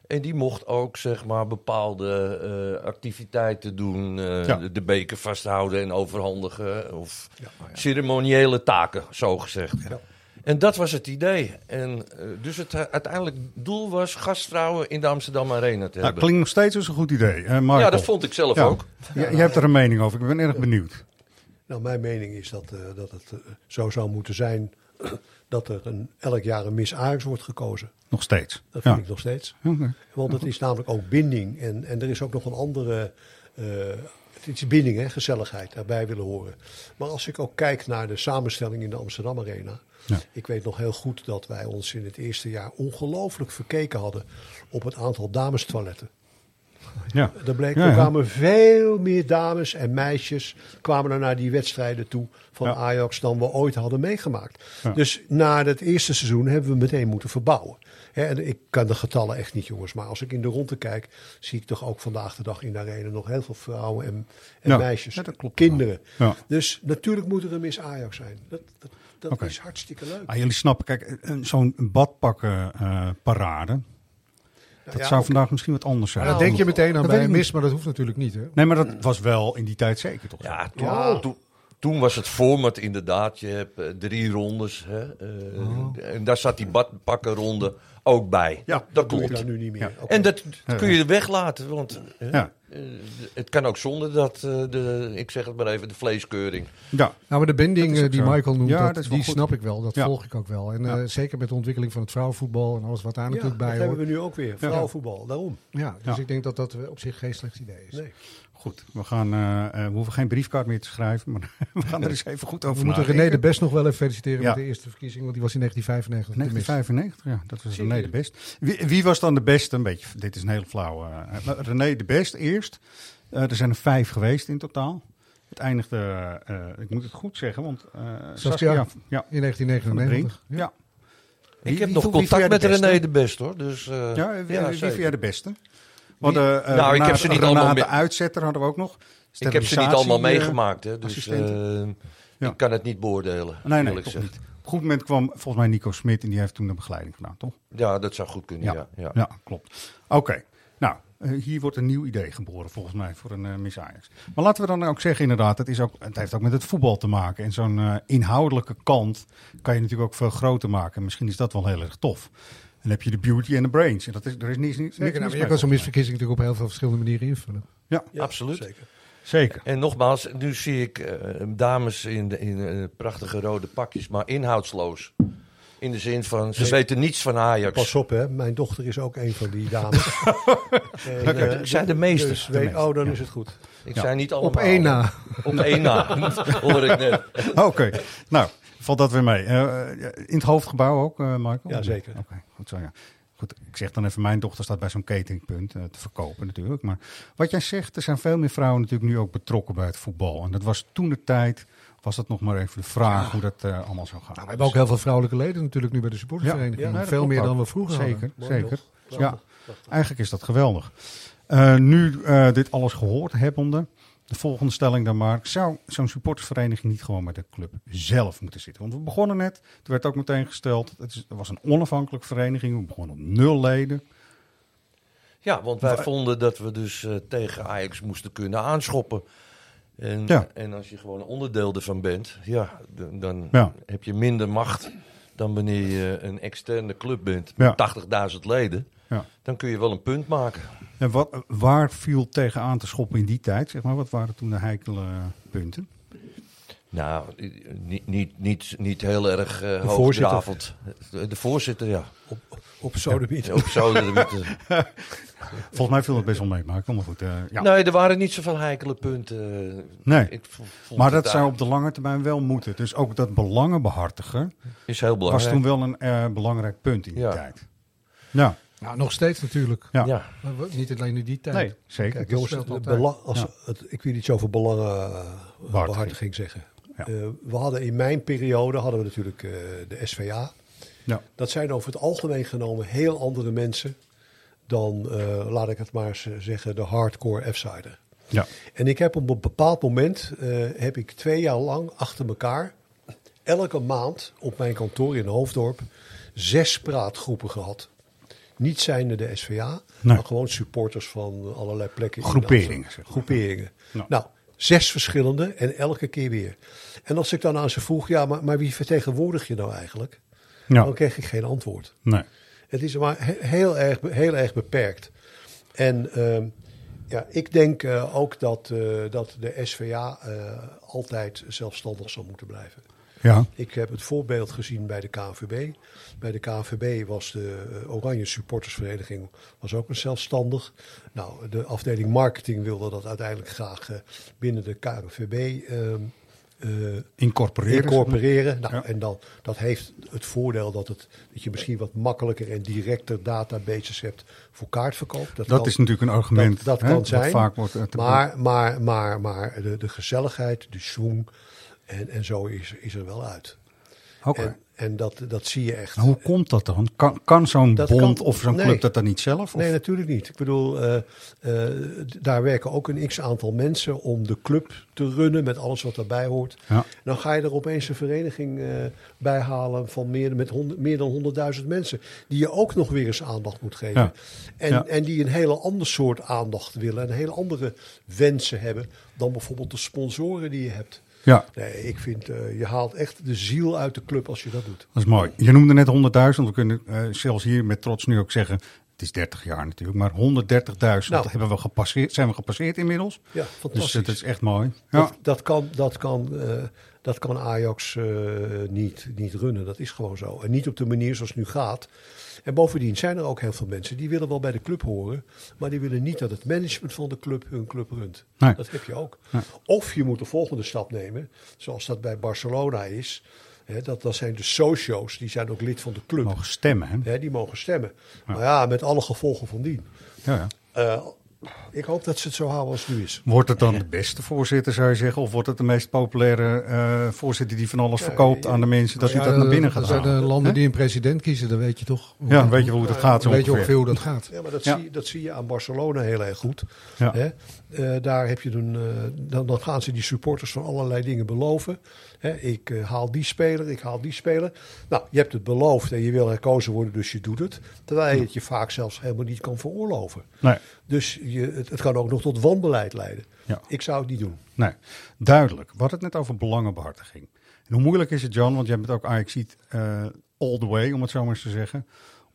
En die mocht ook, zeg maar, bepaalde eh, activiteiten doen. eh, Ja. de, de beker vasthouden en overhandigen. Of ceremoniële taken, zo gezegd. En dat was het idee. En eh, dus het uiteindelijk doel was gastvrouwen in de Amsterdam Arena te Nou, hebben. klinkt nog steeds als een goed idee. Eh, Michael, Ja, dat vond ik zelf Ja. ook. Je, je hebt er een mening over. Ik ben erg benieuwd. Nou, mijn mening is dat, eh, dat het eh, zo zou moeten zijn dat er een, elk jaar een Miss Ajax wordt gekozen. Nog steeds. Dat Ja. vind ik nog steeds. Want het is namelijk ook binding. En, en er is ook nog een andere eh, het is binding, hè, gezelligheid, daarbij willen horen. Maar als ik ook kijk naar de samenstelling in de Amsterdam Arena. Ja. Ik weet nog heel goed dat wij ons in het eerste jaar ongelooflijk verkeken hadden op het aantal damestoiletten. Ja. Er er kwamen veel meer dames en meisjes kwamen er naar die wedstrijden toe van Ja. Ajax dan we ooit hadden meegemaakt. Ja. Dus na het eerste seizoen hebben we meteen moeten verbouwen. En ik kan de getallen echt niet, jongens. Maar als ik in de ronde kijk, zie ik toch ook vandaag de dag in de arena nog heel veel vrouwen en, en Ja. meisjes. Dat klopt kinderen. Dus natuurlijk moet er een Miss Ajax zijn. Dat, dat, is hartstikke leuk. Ah, jullie snappen, kijk, zo'n badpakken eh, parade, dat ja, zou vandaag misschien wat anders zijn. Maar dat denk je meteen aan Dat bij mis, maar dat hoeft natuurlijk niet. Hè? Nee, maar dat was wel in die tijd zeker toch? Ja, toen, Ja. toen, toen was het format inderdaad. Je hebt eh, drie rondes. Hè, eh, En daar zat die badpakkenronde ook bij. Ja, dat klopt. dan nu niet meer. Ja. En dat kun je weglaten. Want Ja. eh, het kan ook zonder dat, eh, de, ik zeg het maar even, de vleeskeuring. Ja. Nou, maar de binding Dat eh, die zo. Michael noemt, dat, dat die goed. snap ik wel. Dat Ja. volg ik ook wel. En Ja. eh, zeker met de ontwikkeling van het vrouwenvoetbal en alles wat daar ja, natuurlijk dat bij hebben hoort. we nu ook weer. Vrouwenvoetbal, daarom. Ja, dus Ja. ik denk dat dat op zich geen slecht idee is. Nee. Goed, we, gaan, eh, eh, we hoeven geen briefkaart meer te schrijven, maar we gaan er eens even goed over We moeten. René de Best nog wel even feliciteren Ja. met de eerste verkiezing, want die was in 1995. de mis. 1995, ja, dat was René de Best. Wie, wie was dan de beste? Een beetje, dit is een heel flauw. eh, René de Best eerst. Eh, er zijn er vijf geweest in totaal. Het eindigde, eh, ik moet het goed zeggen, want uh, Saskia. ja, In de Brink. 1999. Ja. Ja. Wie- ik heb wie nog wie contact met de? René de Best hoor. Dus, eh, Ja, wie, wie zeker. vind jij de beste? Hadden, eh, Nou, ik heb ze niet Renate allemaal mee- Uitzetter hadden we ook nog. ik heb ze niet allemaal eh, meegemaakt. Hè, dus eh, Ja. ik kan het niet beoordelen. Nee, nee, toch niet. Op een goed moment kwam volgens mij Nico Smit en die heeft toen de begeleiding gedaan, toch? Ja, dat zou goed kunnen. Ja. Ja, Ja, klopt. Oké. Nou, hier wordt een nieuw idee geboren volgens mij voor een eh Miss Ajax. Maar laten we dan ook zeggen inderdaad, het, is ook, het heeft ook met het voetbal te maken. En zo'n eh, inhoudelijke kant kan je natuurlijk ook veel groter maken. Misschien is dat wel heel erg tof. En dan heb je de beauty en de brains. En dat is, er is niets, niets, Zeker, niks nou, je kan zo'n misverkiezing natuurlijk op heel veel verschillende manieren invullen. Ja, Ja, Absoluut. Zeker. zeker. En nogmaals, nu zie ik eh, dames in, de, in prachtige rode pakjes, maar inhoudsloos. In de zin van, ze Nee. weten niets van Ajax. Pas op, hè. Mijn dochter is ook een van die dames. En, eh, ik zei de meeste. Dus De weet, meeste, oh, dan ja. is het goed. Ik Ja. zei niet allemaal. Op één na. Op één na, hoor ik net. Oké, nou, valt dat weer mee. Eh, eh, in het hoofdgebouw ook, eh Michael? Ja, zeker. Oké, goed zo, ja. Goed, ik zeg dan even, mijn dochter staat bij zo'n cateringpunt eh, te verkopen natuurlijk. Maar wat jij zegt, er zijn veel meer vrouwen natuurlijk nu ook betrokken bij het voetbal. En dat was toen de tijd, was dat nog maar even de vraag hoe dat allemaal zou gaan. Nou, we hebben ook heel veel vrouwelijke leden natuurlijk nu bij de supportersvereniging. Ja, ja, nee, dat veel meer ook. dan we vroeger Zeker, hadden. Zeker. Ja, eigenlijk is dat geweldig. Eh, nu eh, dit alles gehoord hebbende, de volgende stelling dan maar. Zou zo'n supportersvereniging niet gewoon met de club zelf moeten zitten? Want we begonnen net, er werd ook meteen gesteld, het is, er was een onafhankelijke vereniging. We begonnen op nul leden. Ja, want wij vonden dat we dus eh, tegen Ajax moesten kunnen aanschoppen. En, Ja. en als je gewoon onderdeel ervan bent, ja, dan Ja. heb je minder macht dan wanneer je een externe club bent Ja. met 80.000 leden. Ja. Dan kun je wel een punt maken. En wat, waar viel tegenaan te schoppen in die tijd? Zeg maar? Wat waren toen de heikele punten? Nou, niet, niet, niet, niet heel erg eh voorzitter. hoogdravend. De, de voorzitter, ja. Op, op. Op Volgens mij viel het best wel mee. Maar goed, eh, ja. Nee, er waren niet zoveel heikele punten. Nee. Ik maar dat zou op de lange termijn wel moeten. Dus ook dat belangen behartigen is heel was belangrijk. toen wel een eh, belangrijk punt in die Ja. tijd. Ja, Nou, nog steeds natuurlijk. ja. Ja. Maar we- niet alleen in die tijd. nee, zeker. Kijk, jongens, belang, als Ja. het, ik wil iets over belangenbehartiging zeggen. Ja. Eh, we hadden in mijn periode hadden we natuurlijk eh, de SVA. Ja. Dat zijn over het algemeen genomen heel andere mensen dan, eh, laat ik het maar eens zeggen, de hardcore F-sider. Ja. En ik heb op een bepaald moment, eh, heb ik twee jaar lang achter elkaar, elke maand op mijn kantoor in Hoofddorp, zes praatgroepen gehad. Niet zijnde de SVA, Nee. maar gewoon supporters van allerlei plekken. in Groeperingen, Amsterdam. zeg maar. Groeperingen. Nou, zes verschillende en elke keer weer. En als ik dan aan ze vroeg, ja, maar, maar wie vertegenwoordig je nou eigenlijk? Dan Ja, kreeg ik geen antwoord. nee. Het is maar he- heel erg, heel erg beperkt. En ehm, ja, ik denk eh, ook dat, eh, dat de SVA eh, altijd zelfstandig zal moeten blijven. Ja. Ik heb het voorbeeld gezien bij de KNVB. Bij de KNVB was de eh, Oranje Supportersvereniging was ook een zelfstandig. Nou, de afdeling marketing wilde dat uiteindelijk graag eh, binnen de KNVB ehm, eh, Incorporeren. incorporeren. Nou, Ja. En dan, dat heeft het voordeel dat, het, dat je misschien wat makkelijker en directer databases hebt voor kaartverkoop. Dat kan- is natuurlijk een argument. dat, dat hè, kan zijn. vaak wordt, maar maar, maar, maar de, de gezelligheid, de zoom en, en zo is, is er wel uit. Oké. En, en dat, dat zie je echt. Maar hoe komt dat dan? Kan, kan zo'n bond kan- of zo'n nee. club dat dan niet zelf? Of? Nee, natuurlijk niet. Ik bedoel, eh, eh, daar werken ook een x-aantal mensen om de club te runnen met alles wat daarbij hoort. Ja. Dan ga je er opeens een vereniging eh bij halen van meer, met meer dan 100.000 mensen. Die je ook nog weer eens aandacht moet geven. Ja. En, Ja. en die een hele ander soort aandacht willen. En hele andere wensen hebben dan bijvoorbeeld de sponsoren die je hebt. Ja, Nee, ik vind, eh, je haalt echt de ziel uit de club als je dat doet. dat is mooi. Je noemde net 100.000. We kunnen eh, zelfs hier met trots nu ook zeggen... Het is 30 jaar natuurlijk, maar 130.000 Nou. hebben we gepasseerd, zijn we gepasseerd inmiddels. Ja, Dus fantastisch. eh, dat is echt mooi. Ja, Dat, dat, kan, dat, kan, eh, dat kan Ajax eh, niet, niet runnen. Dat is gewoon zo. En niet op de manier zoals het nu gaat. En bovendien zijn er ook heel veel mensen die willen wel bij de club horen. Maar die willen niet dat het management van de club hun club runt. Nee. Dat heb je ook. Nee. Of je moet de volgende stap nemen. Zoals dat bij Barcelona is. Dat, dat zijn de socio's. Die zijn ook lid van de club. mogen stemmen. Hè? Die mogen stemmen. Maar ja, met alle gevolgen van dien. Ja, ja. Eh, ik hoop dat ze het zo houden als het nu is. Wordt het dan de beste voorzitter, zou je zeggen? Of wordt het de meest populaire eh, voorzitter die van alles verkoopt aan de mensen, dat hij dat Ja, naar binnen er gaat zijn halen? er landen Hè? die een president kiezen, dan weet je toch. Ja, weet je hoe het gaat zo Dan weet je ongeveer. ongeveer hoe dat gaat. Ja, maar dat, Ja. Zie, dat zie je aan Barcelona heel erg goed. Ja. Hè? Eh, daar heb je een, eh, dan, dan gaan ze die supporters van allerlei dingen beloven. Hè? Ik eh, haal die speler, ik haal die speler. Nou, je hebt het beloofd en je wil herkozen worden, dus je doet het. Terwijl je het je vaak zelfs helemaal niet kan veroorloven. Nee, Dus je, het, het kan ook nog tot wanbeleid leiden. Ja. Ik zou het niet doen. nee, duidelijk. We hadden het net over belangenbehartiging. En hoe moeilijk is het, Jan, want jij bent ook Ajax ziet all the way, om het zo maar eens te zeggen.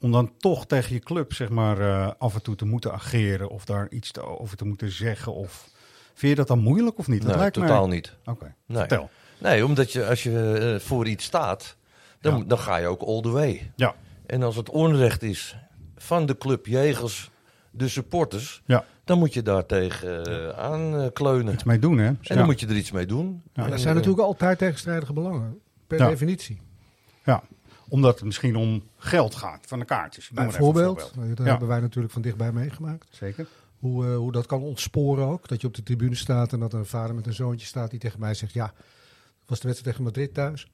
Om dan toch tegen je club, zeg maar, eh, af en toe te moeten ageren of daar iets te, over te moeten zeggen. Of vind je dat dan moeilijk of niet? Dat Nee, lijkt mij- totaal niet. Oké, Nee. vertel. Nee, omdat je als je eh, voor iets staat, dan, Ja. dan ga je ook all the way. Ja, En als het onrecht is van de club jegens de supporters, ja, dan moet je daar tegen uh, aankleunen. iets mee doen, hè? En Ja. dan moet je er iets mee doen. En, er zijn eh, natuurlijk altijd tegenstrijdige belangen, per Ja. definitie. Ja, omdat het misschien om geld gaat van de kaartjes. Even een Bijvoorbeeld, voorbeeld. dat Ja. hebben wij natuurlijk van dichtbij meegemaakt. Zeker. Hoe, eh, hoe dat kan ontsporen ook. Dat je op de tribune staat en dat een vader met een zoontje staat die tegen mij zegt... ja, was de wedstrijd tegen Madrid thuis?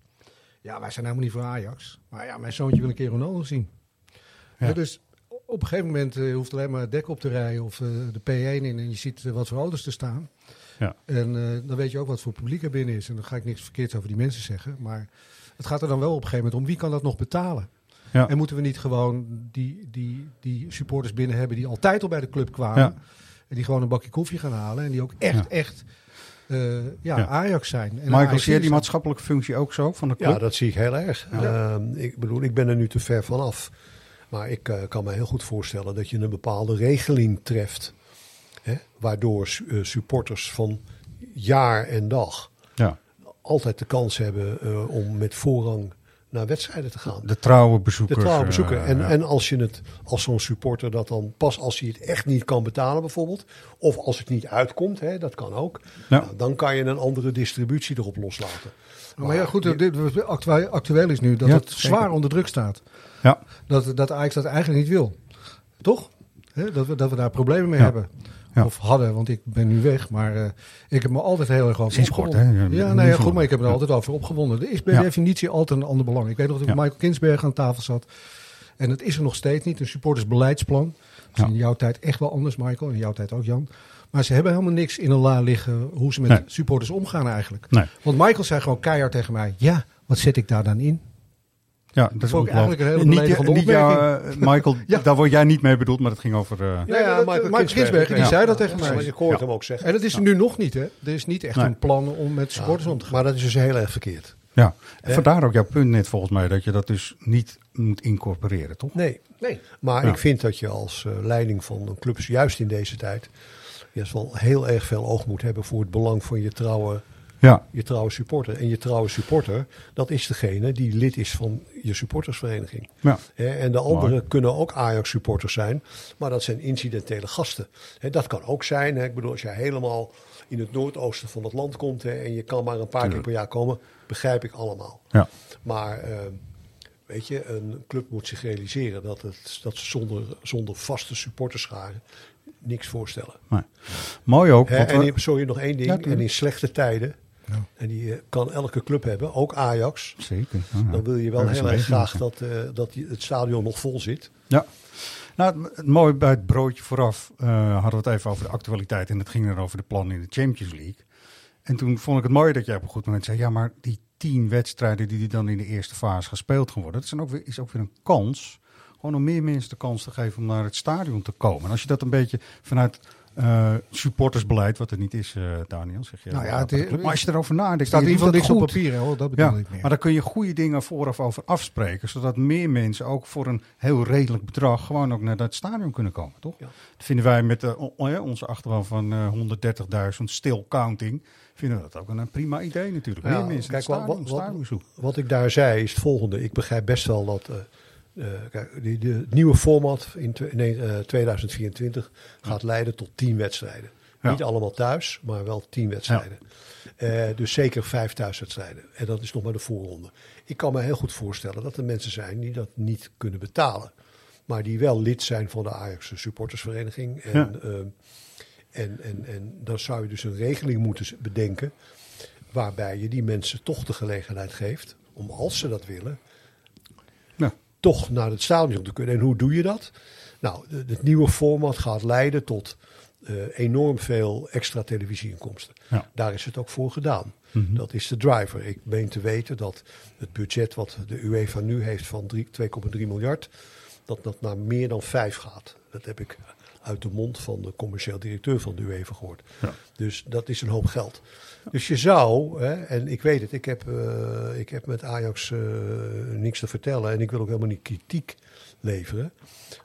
Ja, wij zijn helemaal niet voor Ajax. Maar ja, mijn zoontje wil een keer Ronaldo zien. Ja. Ja, dus op een gegeven moment je hoeft alleen maar het dek op te rijden of eh, de P1 in... en je ziet wat voor auto's er staan. Ja. En dan weet je ook wat voor publiek er binnen is. En dan ga ik niks verkeerds over die mensen zeggen. Maar het gaat er dan wel op een gegeven moment om wie kan dat nog betalen. Ja. En moeten we niet gewoon die, die, die supporters binnen hebben die altijd al bij de club kwamen. Ja. En die gewoon een bakje koffie gaan halen. En die ook echt, Ja. echt eh, ja, Ja. Ajax zijn. En Michael, zie je die maatschappelijke functie ook zo van de club? Ja, dat zie ik heel erg. Ehm, ik bedoel, ik ben er nu te ver vanaf. Maar ik eh, kan me heel goed voorstellen dat je een bepaalde regeling treft. Hè, waardoor su- eh, supporters van jaar en dag Ja. Altijd de kans hebben eh, om met voorrang naar wedstrijden te gaan. De trouwe De bezoekers. trouwe bezoeker. eh, en, ja. en als je het als zo'n supporter dat dan pas als hij het echt niet kan betalen bijvoorbeeld. Of als het niet uitkomt, hè, dat kan ook. Ja. Nou, dan kan je een andere distributie erop loslaten. Maar ja, goed, dit, actueel, actueel is nu dat Ja, het zeker. zwaar onder druk staat. Ja. Dat, dat Ajax dat eigenlijk niet wil. Toch? Hè, dat, we, dat we daar problemen mee Ja. hebben. Ja. Of hadden, want ik ben nu weg. Maar eh, ik heb me altijd heel erg over Sinds kort, hè? Ja, nee, goed, maar ik heb me er altijd over opgewonden. Er is bij definitie altijd een ander belang. Ik weet nog dat. Michael Kinsberg aan tafel zat. En het is er nog steeds niet, een supportersbeleidsplan. Dat is in jouw tijd echt wel anders, Michael. In jouw tijd ook, Jan. Maar ze hebben helemaal niks in een la liggen hoe ze met Nee. supporters omgaan eigenlijk. Nee. Want Michael zei gewoon keihard tegen mij: Ja, wat zet ik daar dan in? Ja, dat is ongelooflijk. eigenlijk een hele Niet, beledigende niet jou, eh, Michael, Ja. daar word jij niet mee bedoeld, maar het ging over... eh, Ja, ja, Michael Kinsberger, die ja. zei dat tegen Ja, mij. Ik hem ook zeggen. En dat is er nu nog niet, hè? Er is niet echt Nee. een plan om met supporters om te gaan. Maar dat is dus heel erg verkeerd. ja. En vandaar ook jouw punt net volgens mij, dat je dat dus niet moet incorporeren, toch? Nee. Nee. Maar Ja. ik vind dat je als eh, leiding van een club, juist in deze tijd, juist wel heel erg veel oog moet hebben voor het belang van je trouwe Ja, Je trouwe supporter. En je trouwe supporter, dat is degene die lid is van je supportersvereniging. ja. En de anderen kunnen ook Ajax-supporters zijn, maar dat zijn incidentele gasten. Dat kan ook zijn. Ik bedoel, als jij helemaal in het noordoosten van het land komt en je kan maar een paar keer per jaar komen, begrijp ik allemaal. Ja. Maar eh, weet je, een club moet zich realiseren dat, het, dat ze zonder, zonder vaste supporterscharen niks voorstellen. Mooi ook. Hè, en in, sorry, nog één ding. Ja, en in slechte tijden, Ja. en die eh, kan elke club hebben, ook Ajax. Zeker. Ja, ja. Dan wil je wel heel erg graag dat, eh, dat die- het stadion nog vol zit. Ja. Nou, het, het mooie bij het broodje vooraf eh, hadden we het even over de actualiteit. En het ging er over de plannen in de Champions League. En toen vond ik het mooi dat jij op een goed moment zei... ja, maar die tien wedstrijden die dan in de eerste fase gespeeld gaan worden... dat is, ook weer, is ook weer een kans... gewoon om meer mensen de kans te geven om naar het stadion te komen. En als je dat een beetje vanuit eh, supportersbeleid... wat er niet is, eh, Daniel, zeg je. Nou ja, het maar als je erover nadenkt... Staat in ieder geval niks op papier, hoor. dat bedoel Ja, ik meer. maar daar kun je goede dingen vooraf over afspreken, zodat meer mensen ook voor een heel redelijk bedrag gewoon ook naar dat stadion kunnen komen, toch? Ja. Dat vinden wij met eh, onze achterban van eh 130.000 still counting, vinden we dat ook een, een prima idee natuurlijk. Ja, meer mensen kijk, stadion, wat- wat-. Wat ik daar zei is het volgende. Ik begrijp best wel dat kijk, die, de, het nieuwe format in twe- nee, eh, 2024 gaat leiden tot tien wedstrijden. Ja. Niet allemaal thuis, maar wel tien wedstrijden. Eh, dus zeker vijf thuiswedstrijden. En dat is nog maar de voorronde. Ik kan me heel goed voorstellen dat er mensen zijn die dat niet kunnen betalen. Maar die wel lid zijn van de Ajax supportersvereniging. En, Ja. en, en, en dan zou je dus een regeling moeten bedenken. Waarbij je die mensen toch de gelegenheid geeft om, als ze dat willen. Toch naar het stadion te kunnen. En hoe doe je dat? Nou, het nieuwe format gaat leiden tot eh, enorm veel extra televisieinkomsten. Ja. Daar is het ook voor gedaan. Mhm. Dat is de driver. Ik meen te weten dat het budget wat de UEFA nu heeft van drie- 2,3 miljard, dat dat naar meer dan 5 gaat. Dat heb ik uit de mond van de commercieel directeur van de UEFA gehoord. Ja. Dus dat is een hoop geld. Dus je zou, hè, en ik weet het, ik heb, eh, ik heb met Ajax eh, niks te vertellen en ik wil ook helemaal niet kritiek leveren.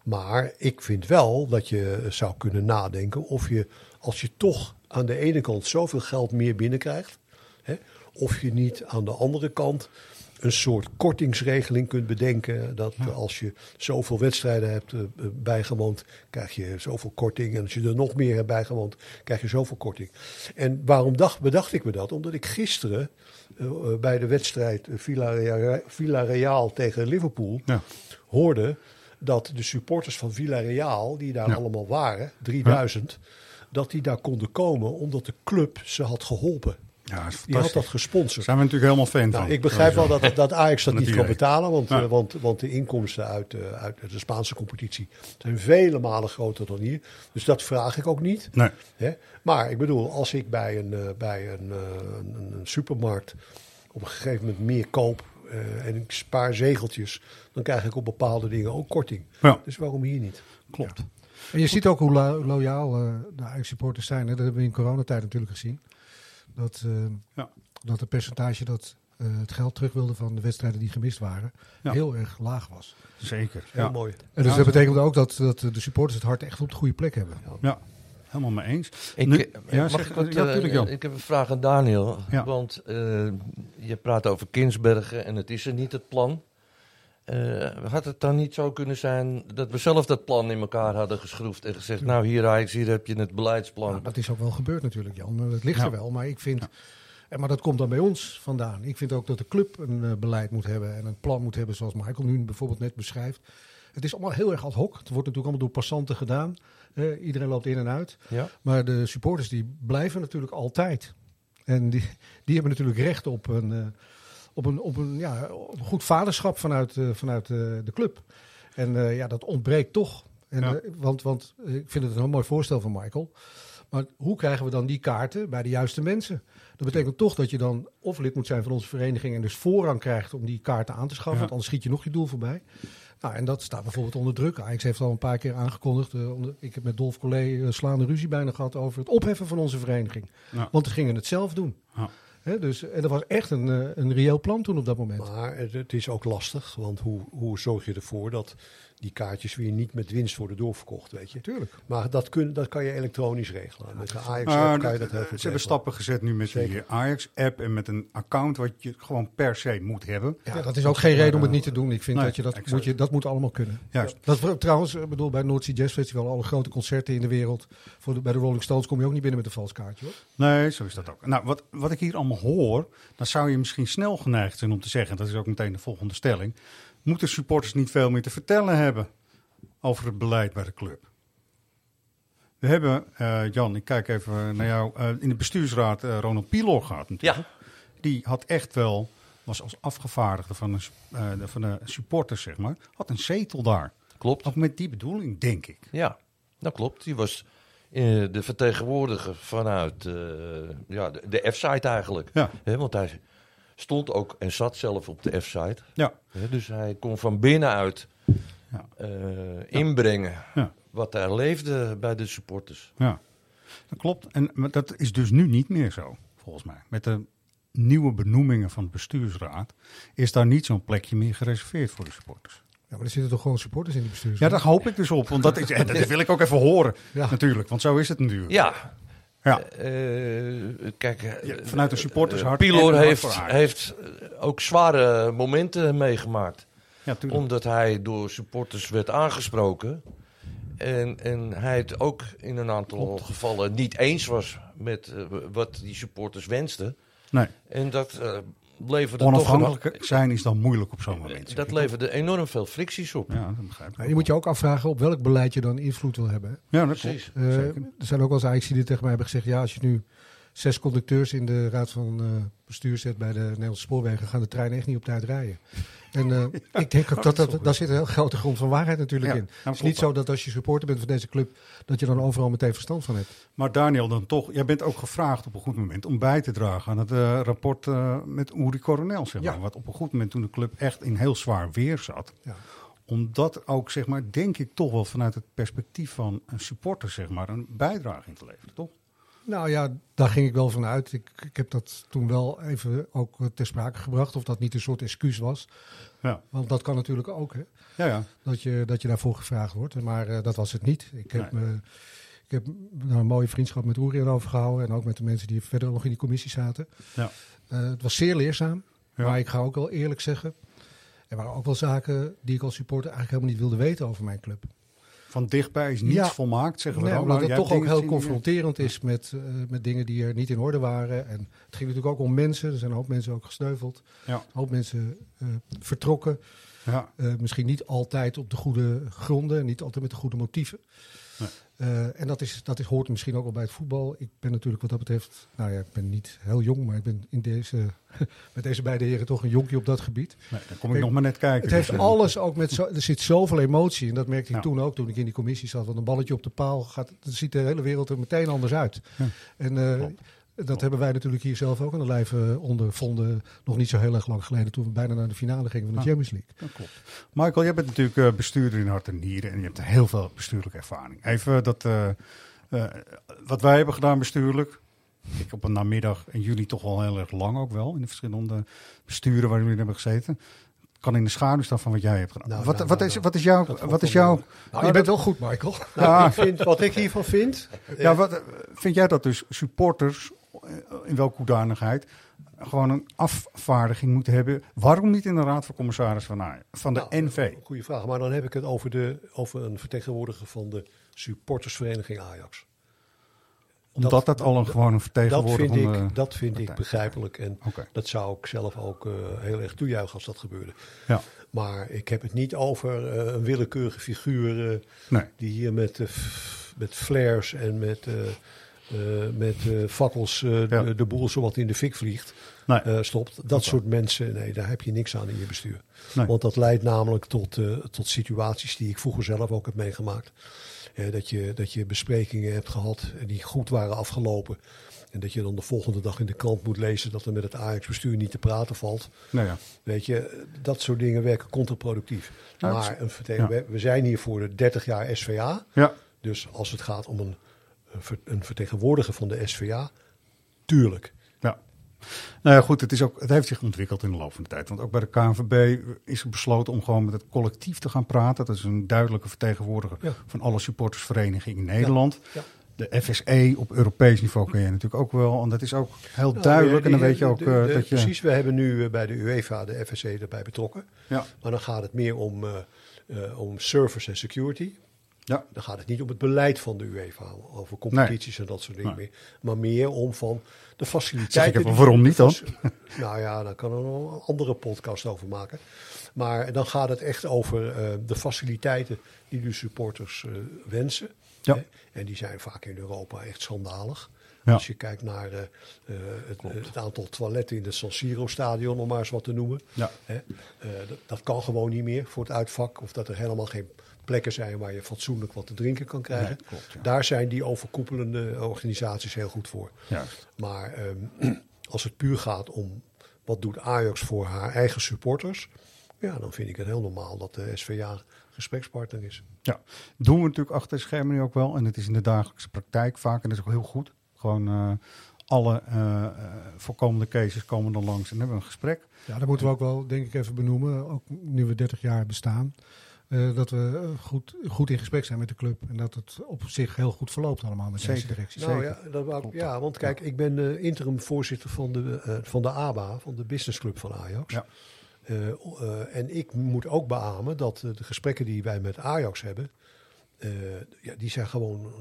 Maar ik vind wel dat je zou kunnen nadenken of je, als je toch aan de ene kant zoveel geld meer binnenkrijgt, hè, of je niet aan de andere kant een soort kortingsregeling kunt bedenken. Dat als je zoveel wedstrijden hebt eh, bijgewoond, krijg je zoveel korting. En als je er nog meer hebt bijgewoond, krijg je zoveel korting. En waarom dacht, bedacht ik me dat? Omdat ik gisteren eh, eh, bij de wedstrijd eh, Villarreal, Villarreal tegen Liverpool Ja. hoorde dat de supporters van Villarreal, die daar Ja. allemaal waren, 3000, dat die daar konden komen omdat de club ze had geholpen. Ja, dat is Die had dat gesponsord. Daar zijn we natuurlijk helemaal fan Nou, van. ik begrijp wel dat, dat Ajax dat niet kan betalen, want, Ja. eh, want, want de inkomsten uit, eh, uit de Spaanse competitie zijn vele malen groter dan hier. Dus dat vraag ik ook niet. Nee. Hè? Maar ik bedoel, als ik bij een, eh, bij een, eh, een, een supermarkt op een gegeven moment meer koop eh, en ik spaar zegeltjes, dan krijg ik op bepaalde dingen ook korting. Ja. Dus waarom hier niet? Klopt. En je ziet ook hoe lo- loyaal eh, de Ajax-supporters zijn. Hè? Dat hebben we in coronatijd natuurlijk gezien. Dat, eh, Ja. dat het percentage dat eh, het geld terug wilde van de wedstrijden die gemist waren, Ja. heel erg laag was. Zeker. Heel Ja. mooi. En dus Ja, dat betekent ook dat, dat de supporters het hart echt op de goede plek hebben. ja, helemaal mee eens. Ik, Nu- eh, ja, mag zeg- ik, wat, ja, eh, tuurlijk, Jan. ik heb een vraag aan Daniel. Ja. Want eh, je praat over Kinsbergen en het is er niet, het plan. Eh, had het dan niet zo kunnen zijn dat we zelf dat plan in elkaar hadden geschroefd en gezegd... nou hier Ajax, hier heb je het beleidsplan. Nou, dat is ook wel gebeurd natuurlijk, Jan. Het ligt Ja. er wel, maar ik vind... En maar dat komt dan bij ons vandaan. Ik vind ook dat de club een eh, beleid moet hebben en een plan moet hebben, zoals Michael nu bijvoorbeeld net beschrijft. Het is allemaal heel erg ad hoc. Het wordt natuurlijk allemaal door passanten gedaan. Eh, iedereen loopt in en uit. Ja? Maar de supporters die blijven natuurlijk altijd. En die, die hebben natuurlijk recht op een, eh, op een, op een, ja, op een goed vaderschap vanuit, eh, vanuit eh, de club. En eh, ja, dat ontbreekt toch. En, Ja. want, want ik vind het een heel mooi voorstel van Michael. Maar hoe krijgen we dan die kaarten bij de juiste mensen? Dat betekent toch dat je dan of lid moet zijn van onze vereniging en dus voorrang krijgt om die kaarten aan te schaffen. Ja. Want anders schiet je nog je doel voorbij. Nou, en dat staat bijvoorbeeld onder druk. Ajax heeft al een paar keer aangekondigd. onder, ik heb met Dolf Collé slaande ruzie bijna gehad over het opheffen van onze vereniging. Ja. Want we gingen het zelf doen. Ja. Dus, en dat was echt een, eh, een reëel plan toen op dat moment. Maar het is ook lastig, want hoe, hoe zorg je ervoor dat die kaartjes weer niet met winst worden doorverkocht, weet je? Tuurlijk. Maar dat, kun, dat kan je elektronisch regelen. Met de Ajax app kan je dat- dat heel goed ze hebben stappen gezet nu met die Zeker. Ajax-app en met een account wat je gewoon per se moet hebben. Ja, dat is ook geen reden om het niet te doen. Ik vind Nee, dat je dat exact. moet, je, dat moet allemaal kunnen. Juist. Dat trouwens, ik bedoel, bij het Noordzee Jazz Festival, alle grote concerten in de wereld. Voor de, bij de Rolling Stones kom je ook niet binnen met een vals kaartje hoor. Nee, zo is dat ook. Nou, wat, wat ik hier allemaal hoor, dan zou je misschien snel geneigd zijn om te zeggen, dat is ook meteen de volgende stelling, moeten supporters niet veel meer te vertellen hebben over het beleid bij de club? We hebben, eh, Jan, ik kijk even naar jou, eh, in de bestuursraad eh, Ronald Pilor gehad natuurlijk. Die had echt wel, was als afgevaardigde van de, de- van de supporters, zeg maar, had een zetel daar. Klopt. Ook met die bedoeling, denk ik. Ja, dat klopt. Die was de vertegenwoordiger vanuit ja, de, de F-site eigenlijk. Ja. Hè, want hij stond ook en zat zelf op de F-site. Ja, dus hij kon van binnenuit Ja. eh, inbrengen Ja. wat daar leefde bij de supporters. Ja, dat klopt. En maar dat is dus nu niet meer zo, volgens mij. Met de nieuwe benoemingen van de bestuursraad is daar niet zo'n plekje meer gereserveerd voor de supporters. Ja, maar er zitten toch gewoon supporters in die bestuurs. Ja, daar hoop ik dus op. Want dat, is, en dat wil ik ook even horen, Ja. natuurlijk. Want zo is het natuurlijk. Ja, Ja. eh, kijk, eh, vanuit de supporters eh, hart Pilor heeft, eh, ook zware momenten meegemaakt. Ja. Omdat hij door supporters werd aangesproken. En, en hij het ook in een aantal gevallen niet eens was met eh, wat die supporters wensten. Nee, En dat eh, leverde toch onafhankelijk zijn is dan moeilijk op zo'n moment. dat leverde enorm veel fricties op. Ja, dat begrijp ik. Ja, je moet je ook afvragen op welk beleid je dan invloed wil hebben. Ja, dat Precies. Eh, er zijn ook wel eens Ajax die tegen mij hebben gezegd... ja, als je nu zes conducteurs in de raad van eh, bestuur zet bij de Nederlandse spoorwegen... gaan de treinen echt niet op tijd rijden. En eh, ik denk ook dat, dat daar zit een heel grote grond van waarheid natuurlijk Ja, in. nou, Het is niet zo dat als je supporter bent van deze club... dat je dan overal meteen verstand van hebt. Maar Daniel, dan toch, jij bent ook gevraagd op een goed moment om bij te dragen aan het eh, rapport met Uri Coronel, zeg maar. Ja. Wat op een goed moment toen de club echt in heel zwaar weer zat. Ja. Omdat ook, zeg maar, denk ik toch wel vanuit het perspectief van een supporter, zeg maar, een bijdrage in te leveren, toch? Nou ja, daar ging ik wel van uit. Ik, ik heb dat toen wel even ook eh, ter sprake gebracht... of dat niet een soort excuus was. Ja, Want dat kan natuurlijk ook, hè. ja, ja. dat je, dat je daarvoor gevraagd wordt. Maar eh, dat was het niet. Ik heb, Nee. me, ik heb daar een mooie vriendschap met Oeri aan overgehouden. En ook met de mensen die verder nog in die commissie zaten. Ja. Eh, het was zeer leerzaam. Ja. Maar ik ga ook wel eerlijk zeggen. Er waren ook wel zaken die ik als supporter eigenlijk helemaal niet wilde weten over mijn club. Van dichtbij is niets Ja. volmaakt, zeggen we Nee, dan. omdat het jij toch ook heel confronterend is met, eh, met dingen die er niet in orde waren. En het ging natuurlijk ook om mensen. Er zijn een hoop mensen ook gesneuveld. Ja. Een hoop mensen eh, vertrokken. Ja, Eh, misschien niet altijd op de goede gronden, en niet altijd met de goede motieven. Eh, en dat, is, dat is, hoort misschien ook wel bij het voetbal. Ik ben natuurlijk wat dat betreft, nou ja, ik ben niet heel jong, maar ik ben in deze, met deze beide heren toch een jonkje op dat gebied. nee, dan kom ik nog maar net kijken. Het heeft Dus, eh, alles ook met, zo, er zit zoveel emotie. En dat merkte ik toen ook, toen ik in die commissie zat. Want een balletje op de paal, gaat, dan ziet de hele wereld er meteen anders uit. Ja. En eh, dat hebben wij natuurlijk hier zelf ook aan de lijf ondervonden. Nog niet zo heel erg lang geleden, toen we bijna naar de finale gingen van de Ah. Champions League. Dat klopt. Michael, jij bent natuurlijk eh, bestuurder in hart en nieren en je hebt heel veel bestuurlijke ervaring. Even dat, eh, eh, wat wij hebben gedaan bestuurlijk, ik op een namiddag en jullie toch wel heel erg lang ook wel, in de verschillende besturen waar jullie hebben gezeten, kan in de schaduw staan van wat jij hebt gedaan. Nou, wat, nou, wat, nou, is, wat is jouw, wat is jouw. Nou, je bent wel goed, Michael. ja, Ik vind, wat ik hiervan vind, ja, wat, vind jij dat dus supporters, in welke hoedanigheid, gewoon een afvaardiging moeten hebben? Waarom niet in de Raad van Commissaris van, Ajax- van de Nou, NV? Goeie vraag, maar dan heb ik het over, de, over een vertegenwoordiger van de supportersvereniging Ajax. Omdat dat- dat, al een gewoon een Dat vertegenwoordiger vind, van de... ik, dat vind ik begrijpelijk en dat zou ik zelf ook eh, heel erg toejuichen als dat gebeurde. Ja. Maar ik heb het niet over eh, een willekeurige figuur eh, Nee. die hier met, eh, met flares en met, eh, eh, met eh, fakkels eh, Ja. de, de boel zowat in de fik vliegt. Nee. eh, stopt. Dat soort mensen, nee, daar heb je niks aan in je bestuur. Nee. Want dat leidt namelijk tot, eh, tot situaties die ik vroeger zelf ook heb meegemaakt. Eh, dat, je, dat je besprekingen hebt gehad die goed waren afgelopen. En dat je dan de volgende dag in de krant moet lezen dat er met het Ajax-bestuur niet te praten valt. Nou ja. Weet je, dat soort dingen werken contraproductief. Maar een ja. we, we zijn hier voor de 30 jaar SVA. Ja. Dus als het gaat om een, een ver- een vertegenwoordiger van de SVA, tuurlijk. ja. Nou ja, goed, het, is ook, het heeft zich ontwikkeld in de loop van de tijd. Want ook bij de KNVB is er besloten om gewoon met het collectief te gaan praten. Dat is een duidelijke vertegenwoordiger Ja. van alle supportersverenigingen in Nederland. Ja. De FSE op Europees niveau ken je natuurlijk ook wel. En dat is ook heel Nou, duidelijk. en dan weet je ook de- eh, de- dat je... Precies, we hebben nu eh, bij de UEFA de FSC erbij betrokken. Ja, Maar dan gaat het meer om, eh, om service en security. Ja, Dan gaat het niet om het beleid van de UEFA, over competities en dat soort dingen Nee. meer. Maar meer om van de Zeg faciliteiten. ik even, waarom niet dan? Nou ja, daar kan er nog een andere podcast over maken. Maar dan gaat het echt over eh, de faciliteiten die de supporters eh, wensen. Ja. Hè? En die zijn vaak in Europa echt schandalig. Ja. Als je kijkt naar eh, het, het aantal toiletten in het San Siro-stadion, om maar eens wat te noemen. ja. Hè? Dat, dat kan gewoon niet meer voor het uitvak. Of dat er helemaal geen plekken zijn waar je fatsoenlijk wat te drinken kan krijgen. Klopt, ja. Daar zijn die overkoepelende organisaties heel goed voor. Juist. Maar ehm, als het puur gaat om wat doet Ajax voor haar eigen supporters, ja, dan vind ik het heel normaal dat de SVA gesprekspartner is. Ja, doen we natuurlijk achter de schermen nu ook wel. En het is in de dagelijkse praktijk vaak. En dat is ook heel goed. Gewoon eh, alle eh, eh, voorkomende cases komen dan langs en hebben we een gesprek. Ja, dat moeten we ook wel, denk ik, even benoemen. Ook nu we 30 jaar bestaan. Eh, dat we eh, goed, goed in gesprek zijn met de club. En dat het op zich heel goed verloopt allemaal met deze Zeker. directie. Nou Zeker. ja, dat Klopt. ja, want kijk, ik ben eh, interim voorzitter van de, eh, van de ABA, van de businessclub van Ajax. Ja. En ik moet ook beamen dat de gesprekken die wij met Ajax hebben, ja, die zijn gewoon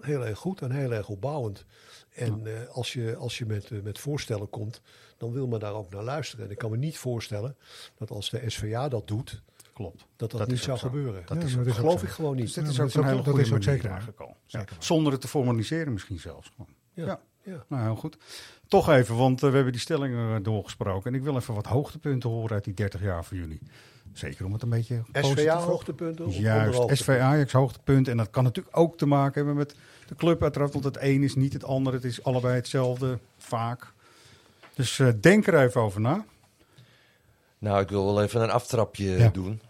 heel erg goed en heel erg opbouwend. En als je, als je met, met voorstellen komt, dan wil men daar ook naar luisteren. En ik kan me niet voorstellen dat als de SVA dat doet, Klopt. dat dat, Dat niet zou gebeuren. Dat Ja, is dat geloof zo. ik gewoon niet. Dus dit Ja, is ook dat een is hele ook- dat goede manier zeker aangekomen. Ja. Zonder het te formaliseren misschien zelfs. Gewoon. Ja. Ja. Ja. Nou, heel goed. Toch even, want eh, we hebben die stellingen eh, doorgesproken. En ik wil even wat hoogtepunten horen uit die 30 jaar voor jullie. Zeker om het een beetje SVA hoogtepunten? Juist, hoogtepunten? SV Ajax hoogtepunt. En dat kan natuurlijk ook te maken hebben met de club uiteraard. Want het een is niet het ander. Het is allebei hetzelfde, vaak. Dus eh, denk er even over na. Nou, ik wil wel even een aftrapje Ja. doen.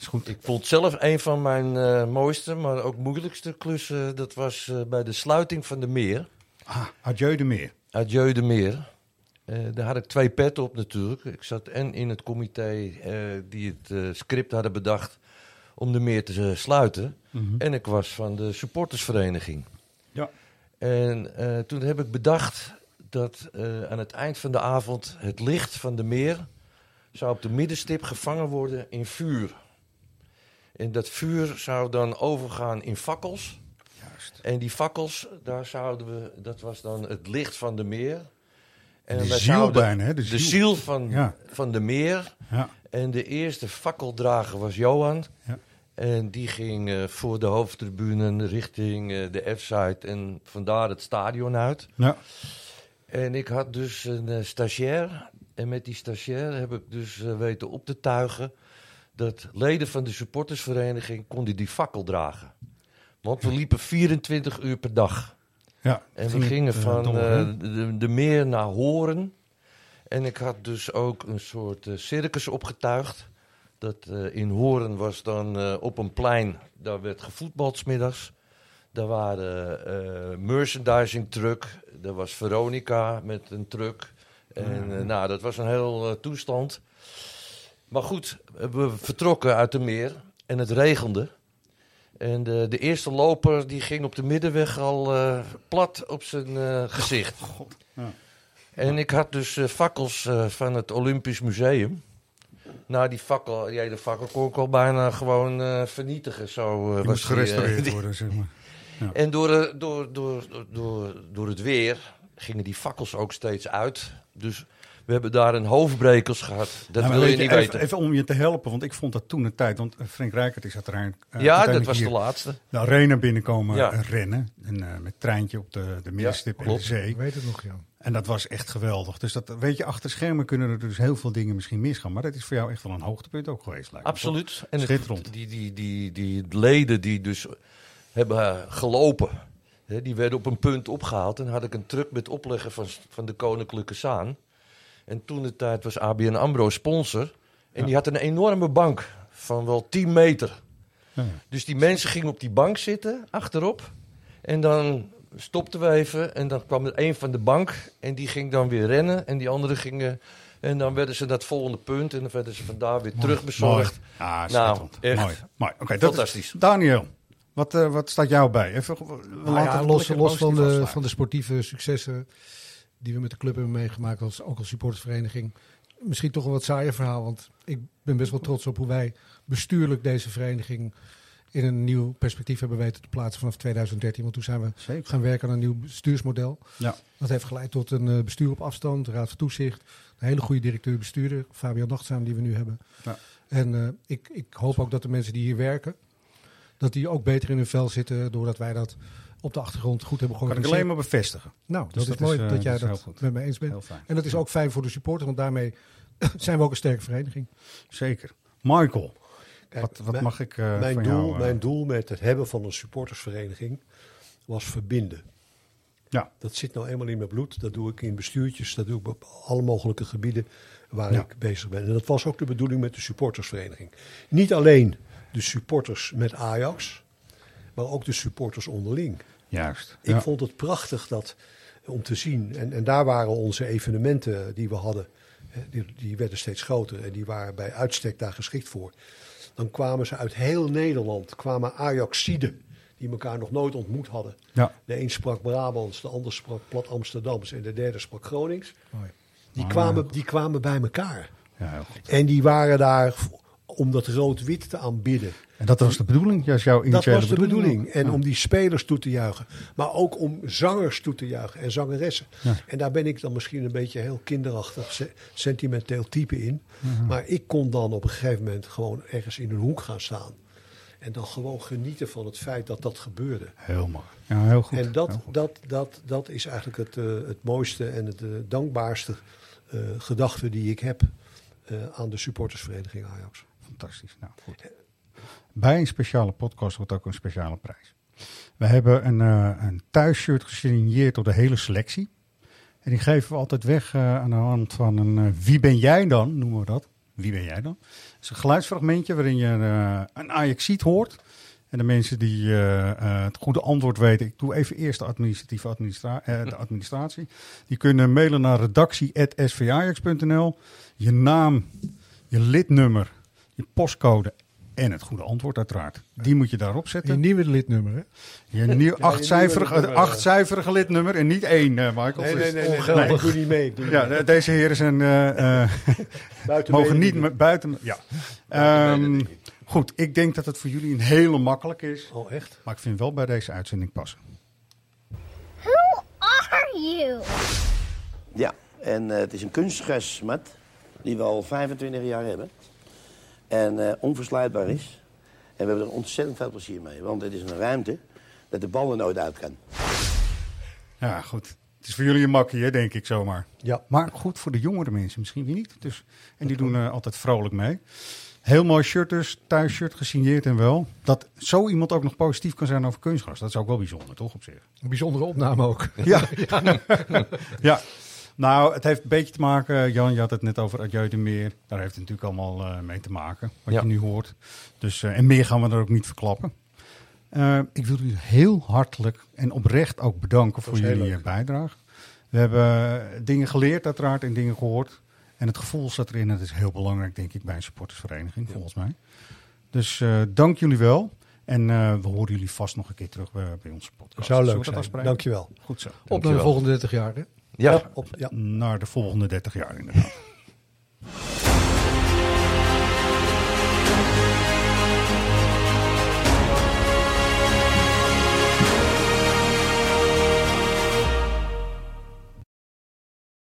Is goed. Ik vond zelf een van mijn eh, mooiste, maar ook moeilijkste klussen. Dat was eh, bij de sluiting van de meer. Ah, adieu de meer. Adieu de Meer. Eh, daar had ik twee petten op natuurlijk. Ik zat en in het comité eh, die het eh, script hadden bedacht om de meer te eh, sluiten. En ik was van de supportersvereniging. Ja. En eh, toen heb ik bedacht dat eh, aan het eind van de avond het licht van de meer zou op de middenstip gevangen worden in vuur. En dat vuur zou dan overgaan in fakkels. Juist. En die fakkels, daar zouden we, dat was dan het licht van de meer. En De ziel bijna, hè? De De ziel. van, Ja. van de meer. Ja. En de eerste fakkeldrager was Johan. Ja. En die ging eh, voor de hoofdtribune richting eh, de F-site en vandaar het stadion uit. Ja. En ik had dus een eh, stagiair. En met die stagiair heb ik dus weten op te tuigen dat leden van de supportersvereniging konden die fakkel dragen. Want we liepen 24 uur per dag. ja. En we gingen eh, van eh, de, de meer naar Horen. En ik had dus ook een soort eh, circus opgetuigd. Dat in Horen was dan op een plein, daar werd gevoetbald 's middags. Daar waren merchandising truck, er was Veronica met een truck. En nou, dat was een heel toestand. Maar goed, we vertrokken uit de meer en het regende. En de, de eerste loper die ging op de middenweg al eh, plat op zijn eh, gezicht. ja. En ik had dus eh, fakkels van het Olympisch Museum. Nou, die fakkel, die hele fakkel kon ik al bijna gewoon vernietigen. Zo, Die was gerestaureerd die- worden, zeg maar. En door, eh, door, door, door, door, door het weer gingen die fakkels ook steeds uit. Dus we hebben daar een hoofdbrekers gehad. Dat Ja, maar wil je niet even, weten. Even om je te helpen, want ik vond dat toen een tijd. Want eh, Frank Rijkaard is uiteindelijk, eh, ja, dat was de laatste. de arena binnenkomen Ja. eh, rennen. En eh, met treintje op de, de middenstip en de zee. Ik weet het nog, Jan. En dat was echt geweldig. Dus dat, weet je, achter schermen kunnen er dus heel veel dingen misschien misgaan. Maar dat is voor jou echt wel een hoogtepunt ook geweest, lijkt? Absoluut. En het- die, die, die, die leden die dus hebben gelopen, hè, die werden op een punt opgehaald. En had ik een truck met opleggen van, van de Koninklijke Zaan. En toen de tijd was ABN AMRO sponsor. En Ja. die had een enorme bank van wel 10 meter. Ja. Dus die mensen gingen op die bank zitten, achterop. En dan stopten we even en dan kwam er een van de bank en die ging dan weer rennen en die andere gingen... En dan werden ze naar het volgende punt en dan werden ze vandaar weer terugbezorgd. Mooi. Ah, Nou, echt. Mooi. Mooi. Oké, dat is- Fantastisch. Daniel, wat, eh, wat staat jou bij? Even, we Nou ja, los, los van, de, van de sportieve successen die we met de club hebben meegemaakt, als, ook als supportersvereniging. Misschien toch een wat saaier verhaal, want ik ben best wel trots op hoe wij bestuurlijk deze vereniging in een nieuw perspectief hebben weten te plaatsen vanaf 2013. Want toen zijn we Zeker. gaan werken aan een nieuw bestuursmodel. Ja. Dat heeft geleid tot een eh, bestuur op afstand, raad van toezicht, een hele goede directeur-bestuurder, Fabian Nachtzaam, die we nu hebben. Ja. En eh, ik, ik hoop ook dat de mensen die hier werken, dat die ook beter in hun vel zitten, doordat wij dat op de achtergrond goed hebben Kan ik georganiseerd. alleen maar bevestigen. Nou, Dus dat, dat is mooi is, eh, dat jij dat dat, met me eens bent. Heel fijn. En dat is ook fijn voor de supporter, want daarmee zijn we ook een sterke vereniging. Zeker. Michael, Kijk, wat, wat mijn- mag ik eh, mijn, van doel, jou... eh, mijn doel met het hebben van een supportersvereniging was verbinden. Ja. Dat zit nou eenmaal in mijn bloed. Dat doe ik in bestuurtjes, dat doe ik op alle mogelijke gebieden waar Ja. ik bezig ben. En dat was ook de bedoeling met de supportersvereniging. Niet alleen de supporters met Ajax, maar ook de supporters onderling. Juist. Ik Ja. vond het prachtig dat, om te zien. En, en daar waren onze evenementen die we hadden. Die, die werden steeds groter en die waren bij uitstek daar geschikt voor. Dan kwamen ze uit heel Nederland, kwamen Ajaxiden die elkaar nog nooit ontmoet hadden. Ja. De een sprak Brabants, de ander sprak plat Amsterdams en de derde sprak Gronings. Mooi. Die, Ah. kwamen, die kwamen bij elkaar. ja. En die waren daar om dat rood-wit te aanbidden. En dat was de bedoeling? Juist jouw Dat initiële was de bedoeling. En Ja. om die spelers toe te juichen. Maar ook om zangers toe te juichen en zangeressen. Ja. En daar ben ik dan misschien een beetje heel kinderachtig, se- sentimenteel type in. Mhm. Maar ik kon dan op een gegeven moment gewoon ergens in een hoek gaan staan. En dan gewoon genieten van het feit dat dat gebeurde. Heel mooi. Ja, heel goed. en dat, goed. dat, dat, dat is eigenlijk het, eh, het mooiste en het eh, dankbaarste eh, gedachte die ik heb aan de supportersvereniging Ajax. Fantastisch. Nou, goed. Bij een speciale podcast wordt ook een speciale prijs. We hebben een, eh een thuisshirt gesigneerd door de hele selectie. En die geven we altijd weg eh, aan de hand van een eh, Wie ben jij dan? Noemen we dat. Wie ben jij dan? Het is een geluidsfragmentje waarin je een Ajaxiet hoort. En de mensen die het goede antwoord weten, ik doe even eerst de administratieve administra de administratie. Die kunnen mailen naar redactie.svajax.nl. Je naam, je lidnummer, je postcode en het goede antwoord uiteraard. Die moet je daarop Je zetten. nieuwe lidnummer, hè? Je nieuw, achtcijferige, nieuwe nummer, achtcijferige lidnummer en niet één, eh, Michael. Nee, Dus- nee, nee, nee, ongeldig. nee, ik doe niet mee. Ik doe niet Ja, mee. deze heren zijn eh, eh, Buiten mogen niet buiten. Ja. Ehm, goed, ik denk dat het voor jullie een hele makkelijk is. Oh, echt? Maar ik vind wel bij deze uitzending passen. Who are you? Ja, en eh, het is een kunstgrasmat die we al 25 jaar hebben. En eh, onversluitbaar is. En we hebben er ontzettend veel plezier mee. Want het is een ruimte dat de bal er nooit uit kan. Ja, goed. Het is voor jullie een makkie, hè, denk ik zomaar. Ja. Maar goed voor de jongere mensen misschien weer niet. Dus, en die doen eh, altijd vrolijk mee. Heel mooi shirt dus, thuisshirt, gesigneerd en wel. Dat zo iemand ook nog positief kan zijn over kunstgras. Dat is ook wel bijzonder, toch, op zich? Een bijzondere opname ook. Ja. ja. Nou, het heeft een beetje te maken, Jan, je had het net over Adieu de Meer. Daar heeft het natuurlijk allemaal eh, mee te maken, wat Ja. je nu hoort. Dus, eh, en meer gaan we er ook niet verklappen. Eh, ik wil u heel hartelijk en oprecht ook bedanken voor jullie bijdrage. We hebben dingen geleerd uiteraard en dingen gehoord. En het gevoel zat erin. Dat is heel belangrijk, denk ik, bij een supportersvereniging, volgens mij. Dus eh, dank jullie wel. En eh, we horen jullie vast nog een keer terug bij, bij onze podcast. Zou Zullen we leuk dat zijn. afspreken? Dankjewel. Goed zo. Op naar de volgende 30 jaar, hè? Ja. Op, ja. Naar de volgende 30 jaar inderdaad.